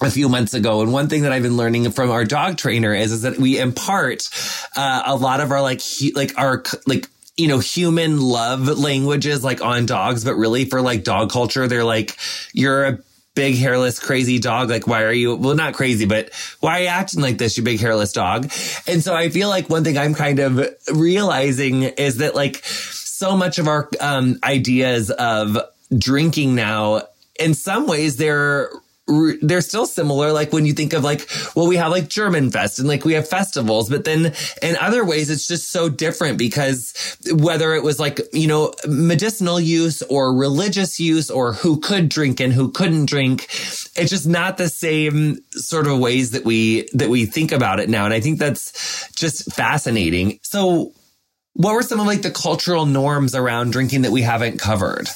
a few months ago. And one thing that I've been learning from our dog trainer is, is that we impart uh, a lot of our like, he, like our, like, you know, human love languages like on dogs, but really for like dog culture, they're like, you're a big hairless crazy dog. Like, why are you, well, not crazy, but why are you acting like this, you big hairless dog? And so I feel like one thing I'm kind of realizing is that like so much of our um, ideas of drinking now, in some ways, they're they're still similar. Like when you think of like, well, we have like German Fest and like we have festivals, but then in other ways, it's just so different because whether it was like, you know, medicinal use or religious use or who could drink and who couldn't drink, it's just not the same sort of ways that we, that we think about it now. And I think that's just fascinating. So what were some of like the cultural norms around drinking that we haven't covered?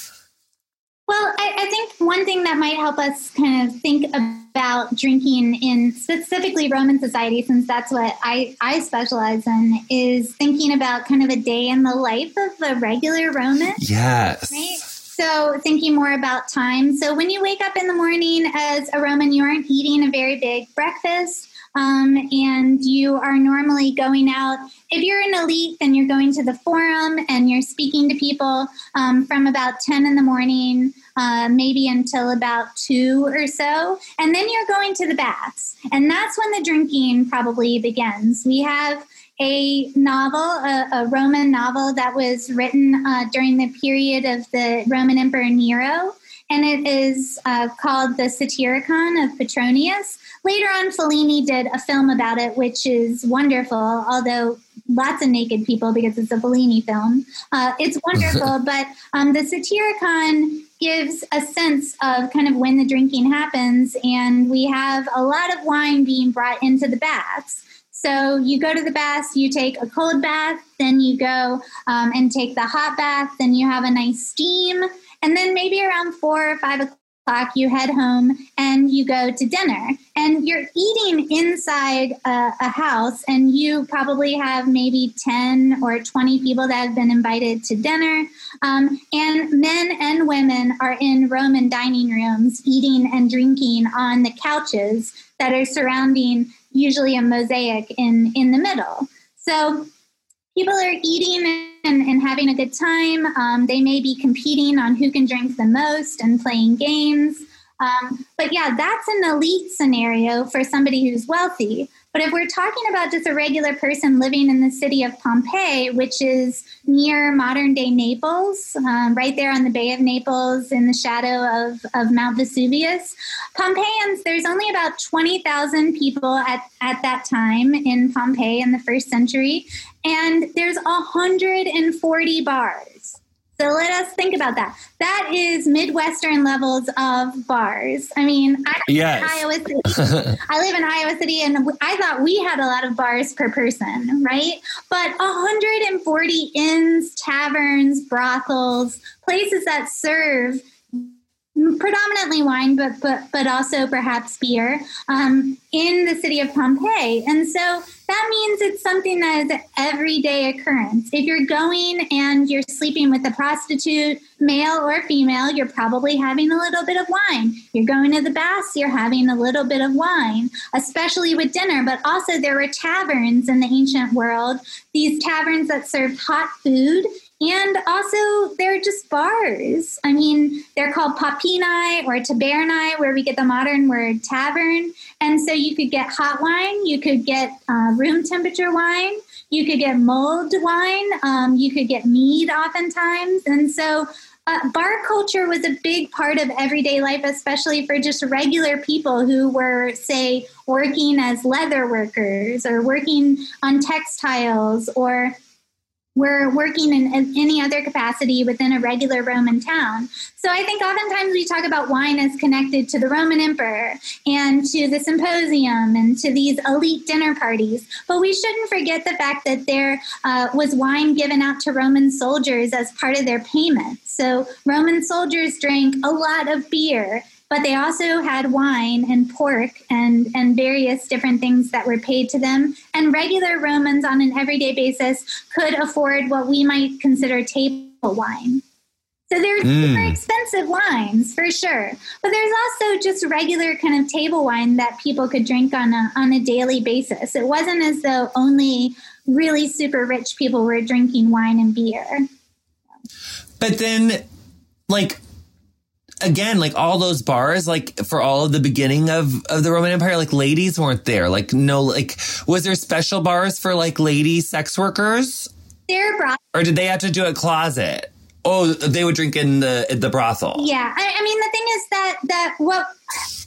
Well, I, I, think one thing that might help us kind of think about drinking in specifically Roman society, since that's what I, I specialize in, is thinking about kind of a day in the life of a regular Roman. Yes. Right? So, thinking more about time. So, when you wake up in the morning as a Roman, you aren't eating a very big breakfast. Um, and you are normally going out. If you're an elite, then you're going to the forum and you're speaking to people um, from about 10 in the morning, uh, maybe until about 2 or so. And then you're going to the baths. And that's when the drinking probably begins. We have a novel, a, a Roman novel that was written uh, during the period of the Roman Emperor Nero and it is uh, called The Satyricon of Petronius. Later on, Fellini did a film about it, which is wonderful, although lots of naked people because it's a Fellini film. Uh, it's *laughs* wonderful, but um, the Satyricon gives a sense of kind of when the drinking happens, and we have a lot of wine being brought into the baths. So you go to the baths, you take a cold bath, then you go um, and take the hot bath, then you have a nice steam, and then maybe around four or five o'clock you head home and you go to dinner. And you're eating inside a, a, house, and you probably have maybe 10 or 20 people that have been invited to dinner. Um, and men and women are in Roman dining rooms eating and drinking on the couches that are surrounding usually a mosaic in, in the middle. So people are eating and, and having a good time. Um, they may be competing on who can drink the most and playing games. Um, but yeah, that's an elite scenario for somebody who's wealthy. But if we're talking about just a regular person living in the city of Pompeii, which is near modern day Naples, um, right there on the Bay of Naples in the shadow of, of Mount Vesuvius, Pompeians, there's only about 20,000 people at, at that time in Pompeii in the first century, and there's 140 bars. So let us think about that. That is Midwestern levels of bars. I mean, I yes. Iowa City. *laughs* I live in Iowa City, and I thought we had a lot of bars per person, right? But 140 inns, taverns, brothels, places that serve predominantly wine, but but but also perhaps beer um, in the city of Pompeii, and so that means it's something that is an everyday occurrence. If you're going and you're sleeping with a prostitute, male or female, you're probably having a little bit of wine. You're going to the baths, you're having a little bit of wine, especially with dinner. But also, there were taverns in the ancient world. These taverns that served hot food and also, they're just bars. I mean, they're called popini or taberni, where we get the modern word tavern. And so you could get hot wine, you could get uh, room temperature wine, you could get mulled wine, um, you could get mead oftentimes. And so uh, bar culture was a big part of everyday life, especially for just regular people who were, say, working as leather workers or working on textiles or we're working in, any other capacity within a regular Roman town. So I think oftentimes we talk about wine as connected to the Roman emperor and to the symposium and to these elite dinner parties. But we shouldn't forget the fact that there uh, was wine given out to Roman soldiers as part of their payment. So Roman soldiers drank a lot of beer but they also had wine and pork and, and various different things that were paid to them. And regular Romans on an everyday basis could afford what we might consider table wine. So there's mm. super expensive wines for sure, but there's also just regular kind of table wine that people could drink on a on a daily basis. It wasn't as though only really super rich people were drinking wine and beer. But then, like again, like all those bars, like for all of the beginning of, of the Roman Empire, like ladies weren't there. Like no, like was there special bars for like lady sex workers? There, or did they have to do a closet? Oh, they would drink in the in the brothel. Yeah, I, I mean the thing is that that what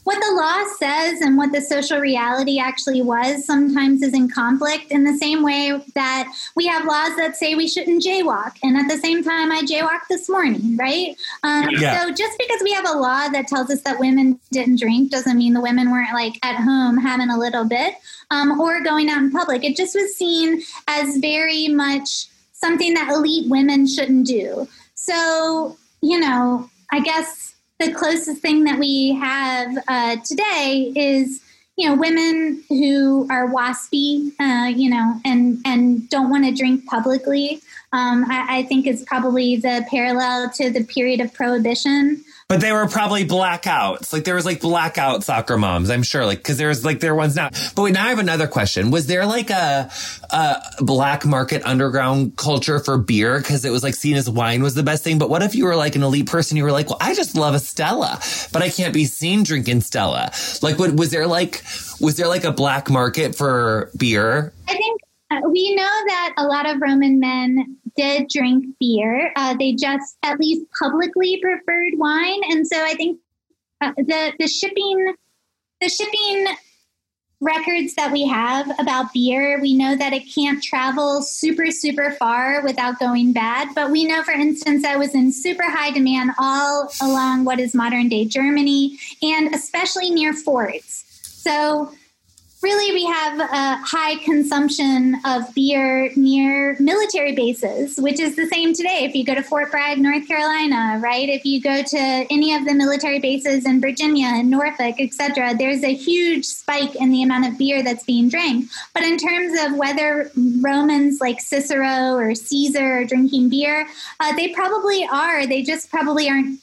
what the law says and what the social reality actually was sometimes is in conflict in the same way that we have laws that say we shouldn't jaywalk. And at the same time, I jaywalked this morning, right? Um, yeah. So just because we have a law that tells us that women didn't drink doesn't mean the women weren't like at home having a little bit um, or going out in public. It just was seen as very much something that elite women shouldn't do. So, you know, I guess the closest thing that we have uh, today is you know women who are waspy uh, you know and and don't want to drink publicly um, I, I, think is probably the parallel to the period of prohibition but they were probably blackouts. Like there was like blackout soccer moms, I'm sure. Like, cause there was like, there ones now. But wait, now I have another question. Was there like a, a black market underground culture for beer? Cause it was like seen as wine was the best thing. But what if you were like an elite person? You were like, well, I just love a Stella, but I can't be seen drinking Stella. Like, what was there like, was there like a black market for beer? I think uh, we know that a lot of Roman men did drink beer. Uh, they just at least publicly preferred wine, and so I think uh, the the shipping the shipping records that we have about beer, we know that it can't travel super super far without going bad. But we know, for instance, that was in super high demand all along what is modern day Germany, and especially near forts. So really we have a high consumption of beer near military bases, which is the same today. If you go to Fort Bragg, North Carolina, right? If you go to any of the military bases in Virginia and Norfolk, etc., there's a huge spike in the amount of beer that's being drank. But in terms of whether Romans like Cicero or Caesar are drinking beer, uh, they probably are. They just probably aren't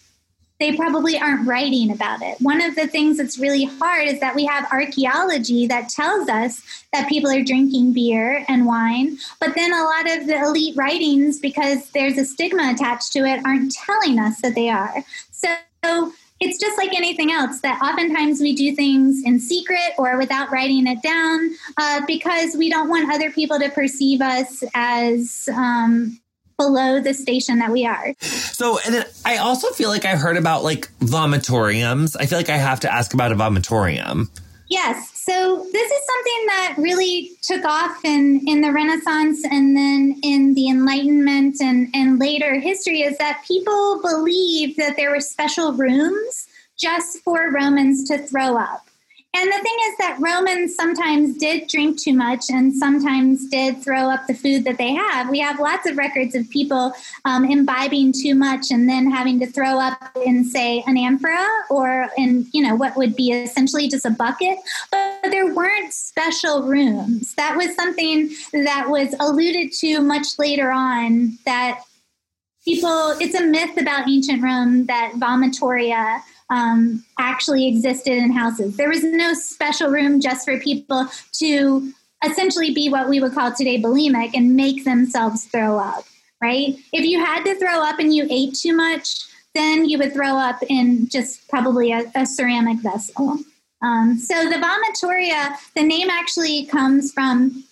they probably aren't writing about it. One of the things that's really hard is that we have archaeology that tells us that people are drinking beer and wine, but then a lot of the elite writings, because there's a stigma attached to it, aren't telling us that they are. So it's just like anything else that oftentimes we do things in secret or without writing it down uh, because we don't want other people to perceive us as um, below the station that we are. So, and then I also feel like I've heard about like vomitoriums. I feel like I have to ask about a vomitorium. Yes. So this is something that really took off in, in the Renaissance and then in the Enlightenment and, and later history is that people believed that there were special rooms just for Romans to throw up. And the thing is that Romans sometimes did drink too much and sometimes did throw up the food that they have. We have lots of records of people um, imbibing too much and then having to throw up in, say, an amphora or in, you know, what would be essentially just a bucket. But there weren't special rooms. That was something that was alluded to much later on that people, it's a myth about ancient Rome that vomitoria um, actually existed in houses. There was no special room just for people to essentially be what we would call today bulimic and make themselves throw up, right? If you had to throw up and you ate too much, then you would throw up in just probably a, a ceramic vessel. Um, so the vomitoria, the name actually comes from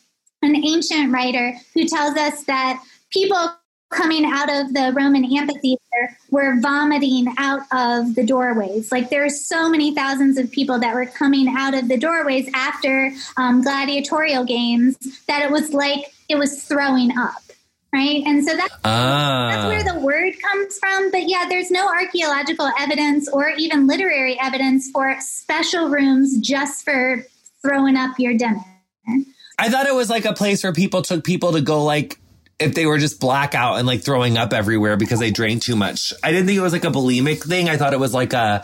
an ancient writer who tells us that people coming out of the Roman amphitheater were vomiting out of the doorways. Like there there's so many thousands of people that were coming out of the doorways after um, gladiatorial games that it was like it was throwing up. Right. And so that's, ah. that's where the word comes from. But yeah, there's no archaeological evidence or even literary evidence for special rooms just for throwing up your dinner. I thought it was like a place where people took people to go like if they were just blackout and like throwing up everywhere because they drank too much. I didn't think it was like a bulimic thing. I thought it was like a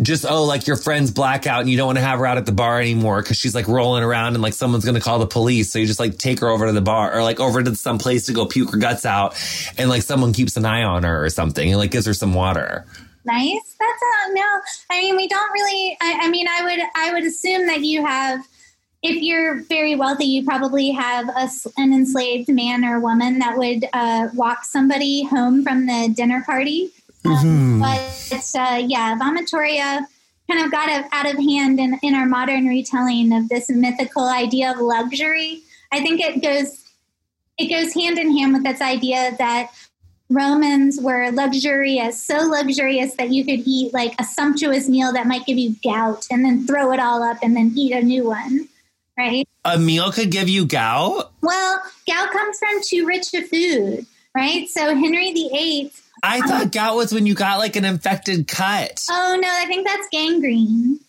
just, oh, like your friend's blackout and you don't want to have her out at the bar anymore because she's like rolling around and like someone's to call the police. So you just like take her over to the bar or like over to some place to go puke her guts out and like someone keeps an eye on her or something and like gives her some water nice that's a no i mean we don't really I, I mean i would i would assume that you have if you're very wealthy, you probably have a, an enslaved man or woman that would uh, walk somebody home from the dinner party. Um, mm-hmm. but uh, yeah, vomitoria kind of got out of hand in, in our modern retelling of this mythical idea of luxury. I think it goes it goes hand in hand with this idea that Romans were luxurious, so luxurious that you could eat like a sumptuous meal that might give you gout and then throw it all up and then eat a new one right? A meal could give you gout? Well, gout comes from too rich a food, right? So Henry VIII. I um, thought gout was when you got like an infected cut. Oh, no, I think that's gangrene.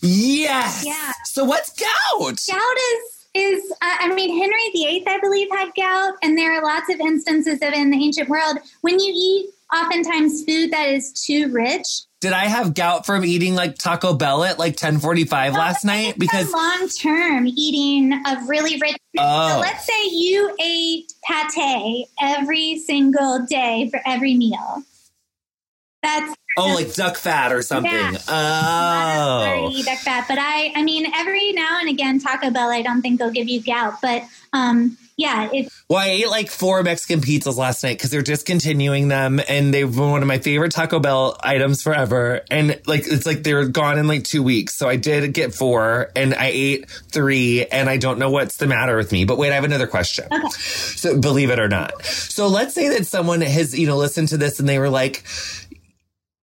Yes. Yeah. So what's gout? Gout is is uh, I mean Henry VIII I believe had gout, and there are lots of instances of it in the ancient world when you eat oftentimes food that is too rich did I have gout from eating like Taco Bell at like 1045 no, last night? Because long term eating of really rich. Oh. So let's say you ate pate every single day for every meal. That's Oh, like duck fat or something. Yeah. Oh, duck fat. But I, I mean, every now and again, Taco Bell, I don't think they'll give you gout, but um, yeah, it's. Well, I ate like four Mexican pizzas last night because they're discontinuing them, and they've been one of my favorite Taco Bell items forever. And like, it's like they're gone in like two weeks. So I did get four, and I ate three, and I don't know what's the matter with me. But wait, I have another question. Okay. So believe it or not, so let's say that someone has you know listened to this and they were like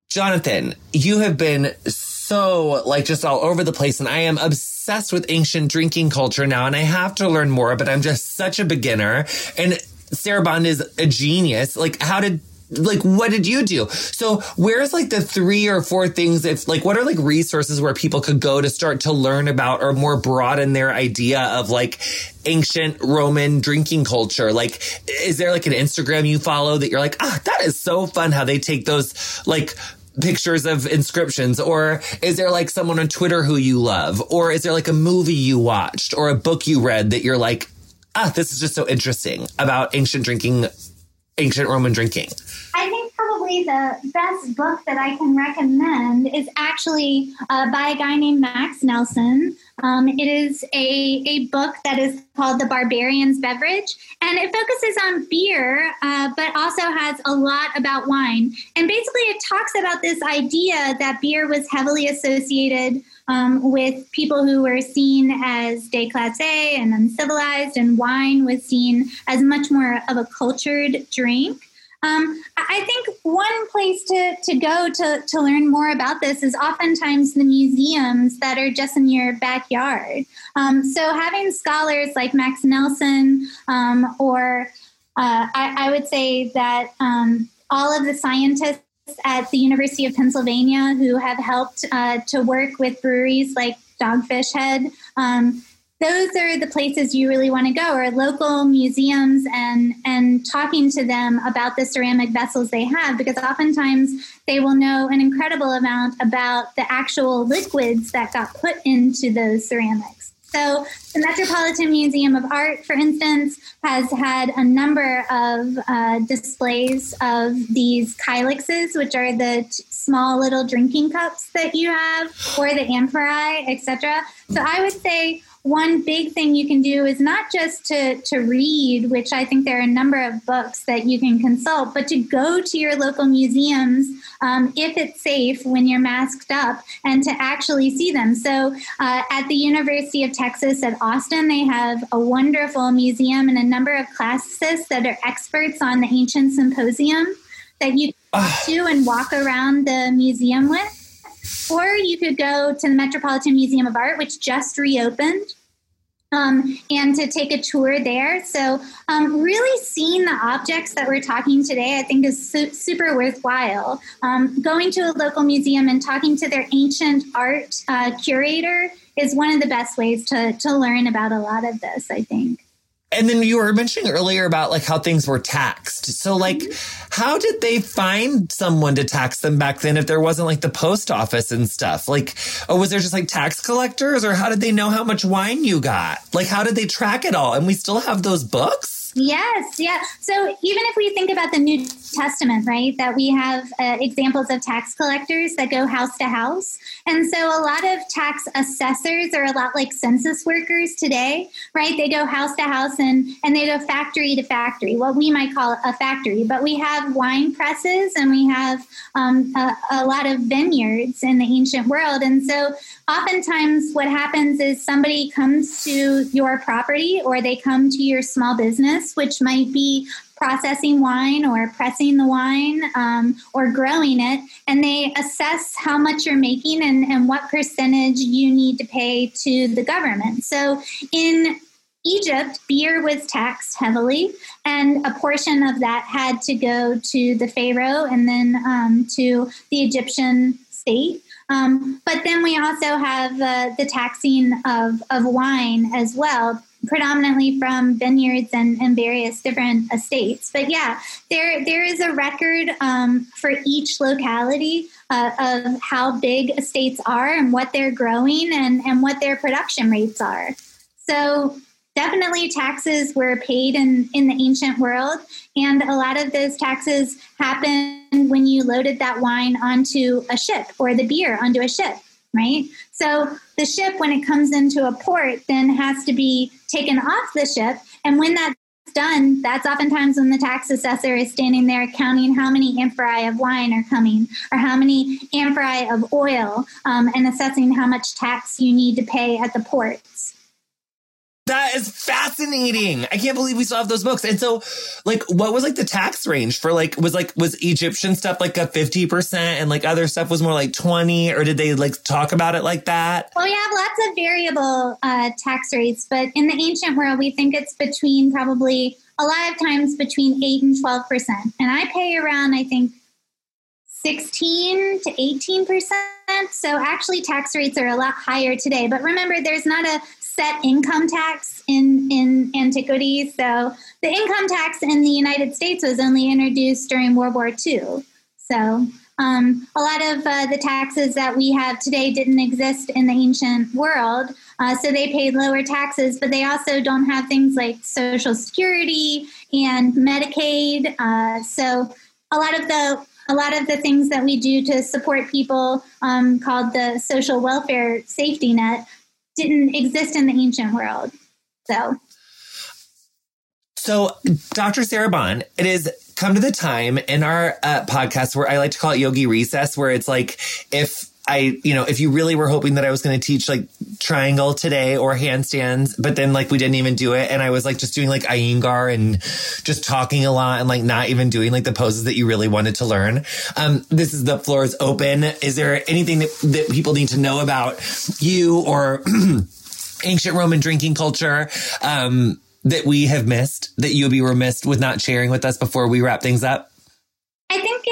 Jonathan, you have been so like just all over the place and I am obsessed with ancient drinking culture now and I have to learn more, but I'm just such a beginner. And Sarah Bond is a genius. Like how did like what did you do so where's like the three or four things if like what are like resources where people could go to start to learn about or more broaden their idea of like ancient roman drinking culture like is there like an instagram you follow that you're like ah that is so fun how they take those like pictures of inscriptions or is there like someone on Twitter who you love or is there like a movie you watched or a book you read that you're like ah this is just so interesting about ancient drinking ancient Roman drinking I think probably the best book that I can recommend is actually uh, by a guy named Max Nelson. Um, it is a, a book that is called The Barbarian's Beverage, and it focuses on beer, uh, but also has a lot about wine. And basically, it talks about this idea that beer was heavily associated um, with people who were seen as déclassé and uncivilized, and wine was seen as much more of a cultured drink. Um, I think one place to, to go to, to learn more about this is oftentimes the museums that are just in your backyard. Um, so having scholars like Max Nelson um, or uh, I, I, would say that um, all of the scientists at the University of Pennsylvania who have helped uh, to work with breweries like Dogfish Head. Um, those are the places you really want to go or local museums and and talking to them about the ceramic vessels they have because oftentimes they will know an incredible amount about the actual liquids that got put into those ceramics. So the metropolitan museum of art for instance has had a number of uh, displays of these kylixes which are the t- small little drinking cups that you have or the amphorae etc so i would say one big thing you can do is not just to, to read, which I think there are a number of books that you can consult, but to go to your local museums um, if it's safe when you're masked up and to actually see them. So uh, at the University of Texas at Austin, they have a wonderful museum and a number of classicists that are experts on the ancient symposium that you can to and walk around the museum with. Or you could go to the Metropolitan Museum of Art, which just reopened. Um, and to take a tour there. So, um, really seeing the objects that we're talking today, I think, is su- super worthwhile. Um, going to a local museum and talking to their ancient art uh, curator is one of the best ways to, to learn about a lot of this, I think. And then you were mentioning earlier about like how things were taxed. So like mm-hmm. how did they find someone to tax them back then if there wasn't like the post office and stuff? Like oh was there just like tax collectors or how did they know how much wine you got? Like how did they track it all? And we still have those books? Yes, yeah. So even if we think about the New Testament, right, that we have uh, examples of tax collectors that go house to house. And so a lot of tax assessors are a lot like census workers today, right? They go house to house and, and they go factory to factory, what we might call a factory. But we have wine presses and we have um, a, a lot of vineyards in the ancient world. And so oftentimes what happens is somebody comes to your property or they come to your small business, which might be processing wine or pressing the wine um, or growing it, and they assess how much you're making and, and what percentage you need to pay to the government. So in Egypt, beer was taxed heavily, and a portion of that had to go to the Pharaoh and then um, to the Egyptian state. Um, but then we also have uh, the taxing of, of wine as well, predominantly from vineyards and, and various different estates. But yeah, there there is a record um, for each locality uh, of how big estates are and what they're growing and, and what their production rates are. So definitely taxes were paid in, in the ancient world. And a lot of those taxes happened when you loaded that wine onto a ship or the beer onto a ship, right? So the ship, when it comes into a port, then has to be taken off the ship. And when that's done, that's oftentimes when the tax assessor is standing there counting how many amphorae of wine are coming or how many amphorae of oil um, and assessing how much tax you need to pay at the ports. That is fascinating. I can't believe we still have those books. And so, like, what was like the tax range for like, was like, was Egyptian stuff like a 50% and like other stuff was more like 20 or did they like talk about it like that? Well, we have lots of variable uh, tax rates, but in the ancient world, we think it's between probably a lot of times between 8 and 12%. And I pay around, I think, 16 to 18%. So actually, tax rates are a lot higher today. But remember, there's not a set income tax in, in antiquity. So the income tax in the United States was only introduced during World War II. So um, a lot of uh, the taxes that we have today didn't exist in the ancient world. Uh, so they paid lower taxes, but they also don't have things like Social Security and Medicaid. Uh, so a lot of the a lot of the things that we do to support people um, called the social welfare safety net didn't exist in the ancient world. So, so Dr. Sarah Bond, it is come to the time in our uh, podcast where I like to call it Yogi Recess, where it's like if I, you know, if you really were hoping that I was going to teach like triangle today or handstands, but then like we didn't even do it. And I was like just doing like Iyengar and just talking a lot and like not even doing like the poses that you really wanted to learn. Um, this is the floor is open. Is there anything that, that people need to know about you or *clears throat* ancient Roman drinking culture? Um, that we have missed that you would be remiss with not sharing with us before we wrap things up?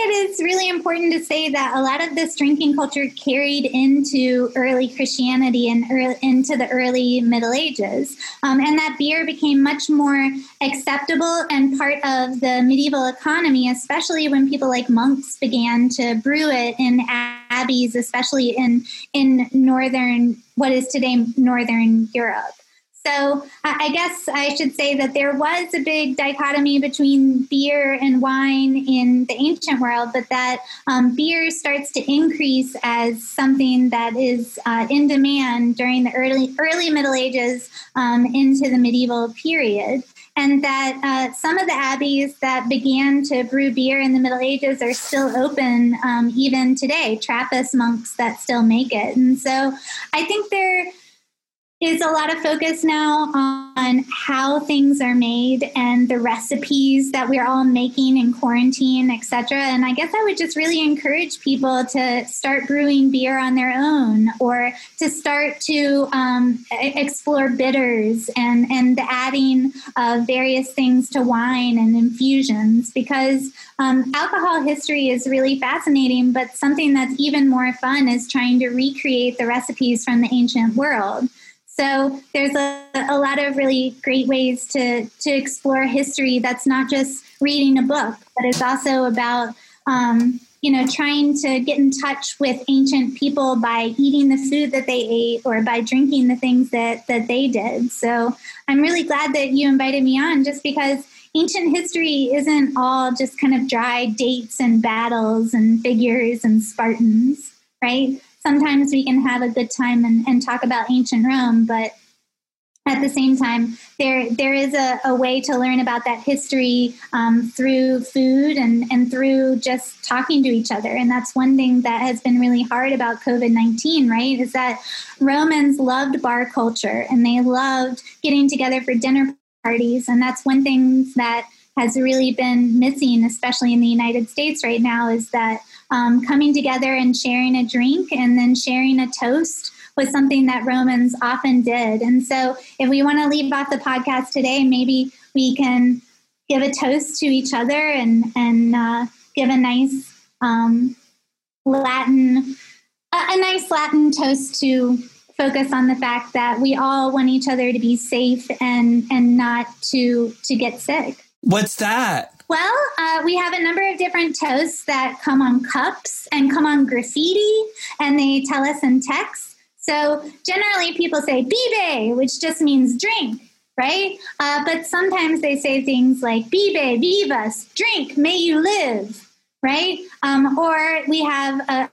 It is really important to say that a lot of this drinking culture carried into early Christianity and early, into the early Middle Ages, um, and that beer became much more acceptable and part of the medieval economy, especially when people like monks began to brew it in abbeys, especially in in northern what is today northern Europe. So I guess I should say that there was a big dichotomy between beer and wine in the ancient world, but that um, beer starts to increase as something that is uh, in demand during the early early Middle Ages um, into the medieval period. And that uh, some of the abbeys that began to brew beer in the Middle Ages are still open um, even today, Trappist monks that still make it. And so I think they're is a lot of focus now on how things are made and the recipes that we're all making in quarantine, etc. And I guess I would just really encourage people to start brewing beer on their own or to start to um, explore bitters and, and the adding uh, various things to wine and infusions because um, alcohol history is really fascinating, but something that's even more fun is trying to recreate the recipes from the ancient world. So there's a, a lot of really great ways to, to explore history that's not just reading a book, but it's also about, um, you know, trying to get in touch with ancient people by eating the food that they ate or by drinking the things that, that they did. So I'm really glad that you invited me on just because ancient history isn't all just kind of dry dates and battles and figures and Spartans, right? Sometimes we can have a good time and, and talk about ancient Rome, but at the same time, there there is a, a way to learn about that history um, through food and, and through just talking to each other. And that's one thing that has been really hard about COVID 19, right? Is that Romans loved bar culture and they loved getting together for dinner parties. And that's one thing that has really been missing, especially in the United States right now, is that um, coming together and sharing a drink and then sharing a toast was something that Romans often did. And so, if we want to leave off the podcast today, maybe we can give a toast to each other and and uh, give a nice um, Latin a, a nice Latin toast to focus on the fact that we all want each other to be safe and and not to to get sick. What's that? Well, uh, we have a number of different toasts that come on cups and come on graffiti, and they tell us in text. So generally, people say "bibe," which just means drink, right? Uh, but sometimes they say things like "bibe vivas," drink, may you live, right? Um, or we have a,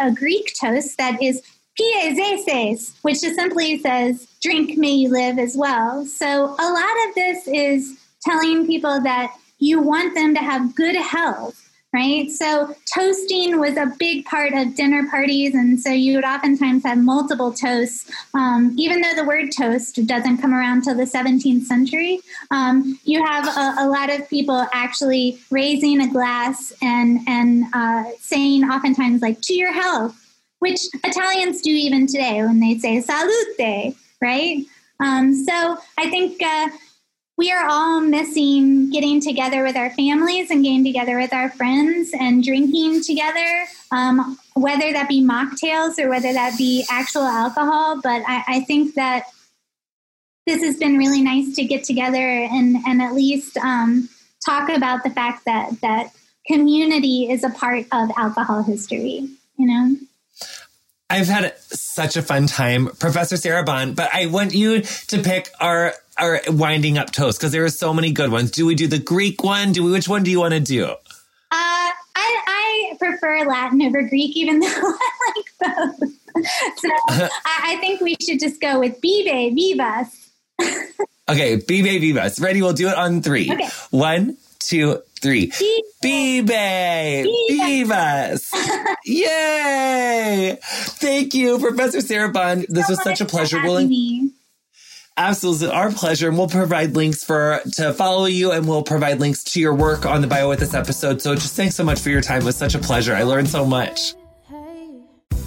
a Greek toast that is "pie zeses," which just simply says "drink, may you live" as well. So a lot of this is telling people that you want them to have good health right? So toasting was a big part of dinner parties, and so you would oftentimes have multiple toasts. Um, even though the word toast doesn't come around till the 17th century, um, you have a, a, lot of people actually raising a glass and and uh, saying oftentimes like "to your health," which Italians do even today when they say "salute," right? Um, so I think. Uh, we are all missing getting together with our families and getting together with our friends and drinking together, um, whether that be mocktails or whether that be actual alcohol. But I, I, think that this has been really nice to get together and, and at least um, talk about the fact that, that community is a part of alcohol history, you know? I've had such a fun time, Professor Sarah Bond, but I want you to pick our our winding up toast because there are so many good ones. Do we do the Greek one? Do we which one do you want to do? Uh, I, I prefer Latin over Greek, even *laughs* though I like both. *laughs* So *laughs* I, I think we should just go with Bibe Vivas. okay, Bibe Vivas. Ready? We'll do it on three. Okay. One, two, three. Bibe Vivas. Yay! Thank you, Professor Sarah Bond. This so was such a pleasure. We'll, Absolutely, our pleasure. And we'll provide links for to follow you, and we'll provide links to your work on the bio with this episode. So just thanks so much for your time. It was such a pleasure. I learned so much.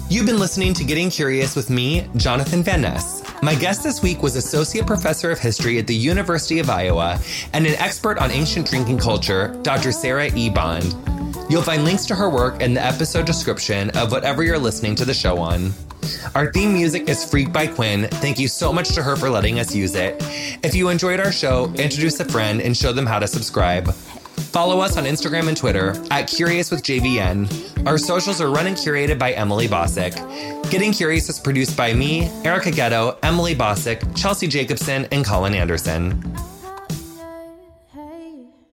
You've been listening to Getting Curious with me, Jonathan Van Ness. My guest this week was Associate Professor of History at the University of Iowa and an expert on ancient drinking culture, Dr. Sarah E. Bond. You'll find links to her work in the episode description of whatever you're listening to the show on. Our theme music is Freak by Quinn. Thank you so much to her for letting us use it. If you enjoyed our show, introduce a friend and show them how to subscribe. Follow us on Instagram and Twitter at Curious with JVN. Our socials are run and curated by Emily Bosick. Getting Curious is produced by me, Erica Getto, Emily Bosick, Chelsea Jacobson, and Colin Anderson.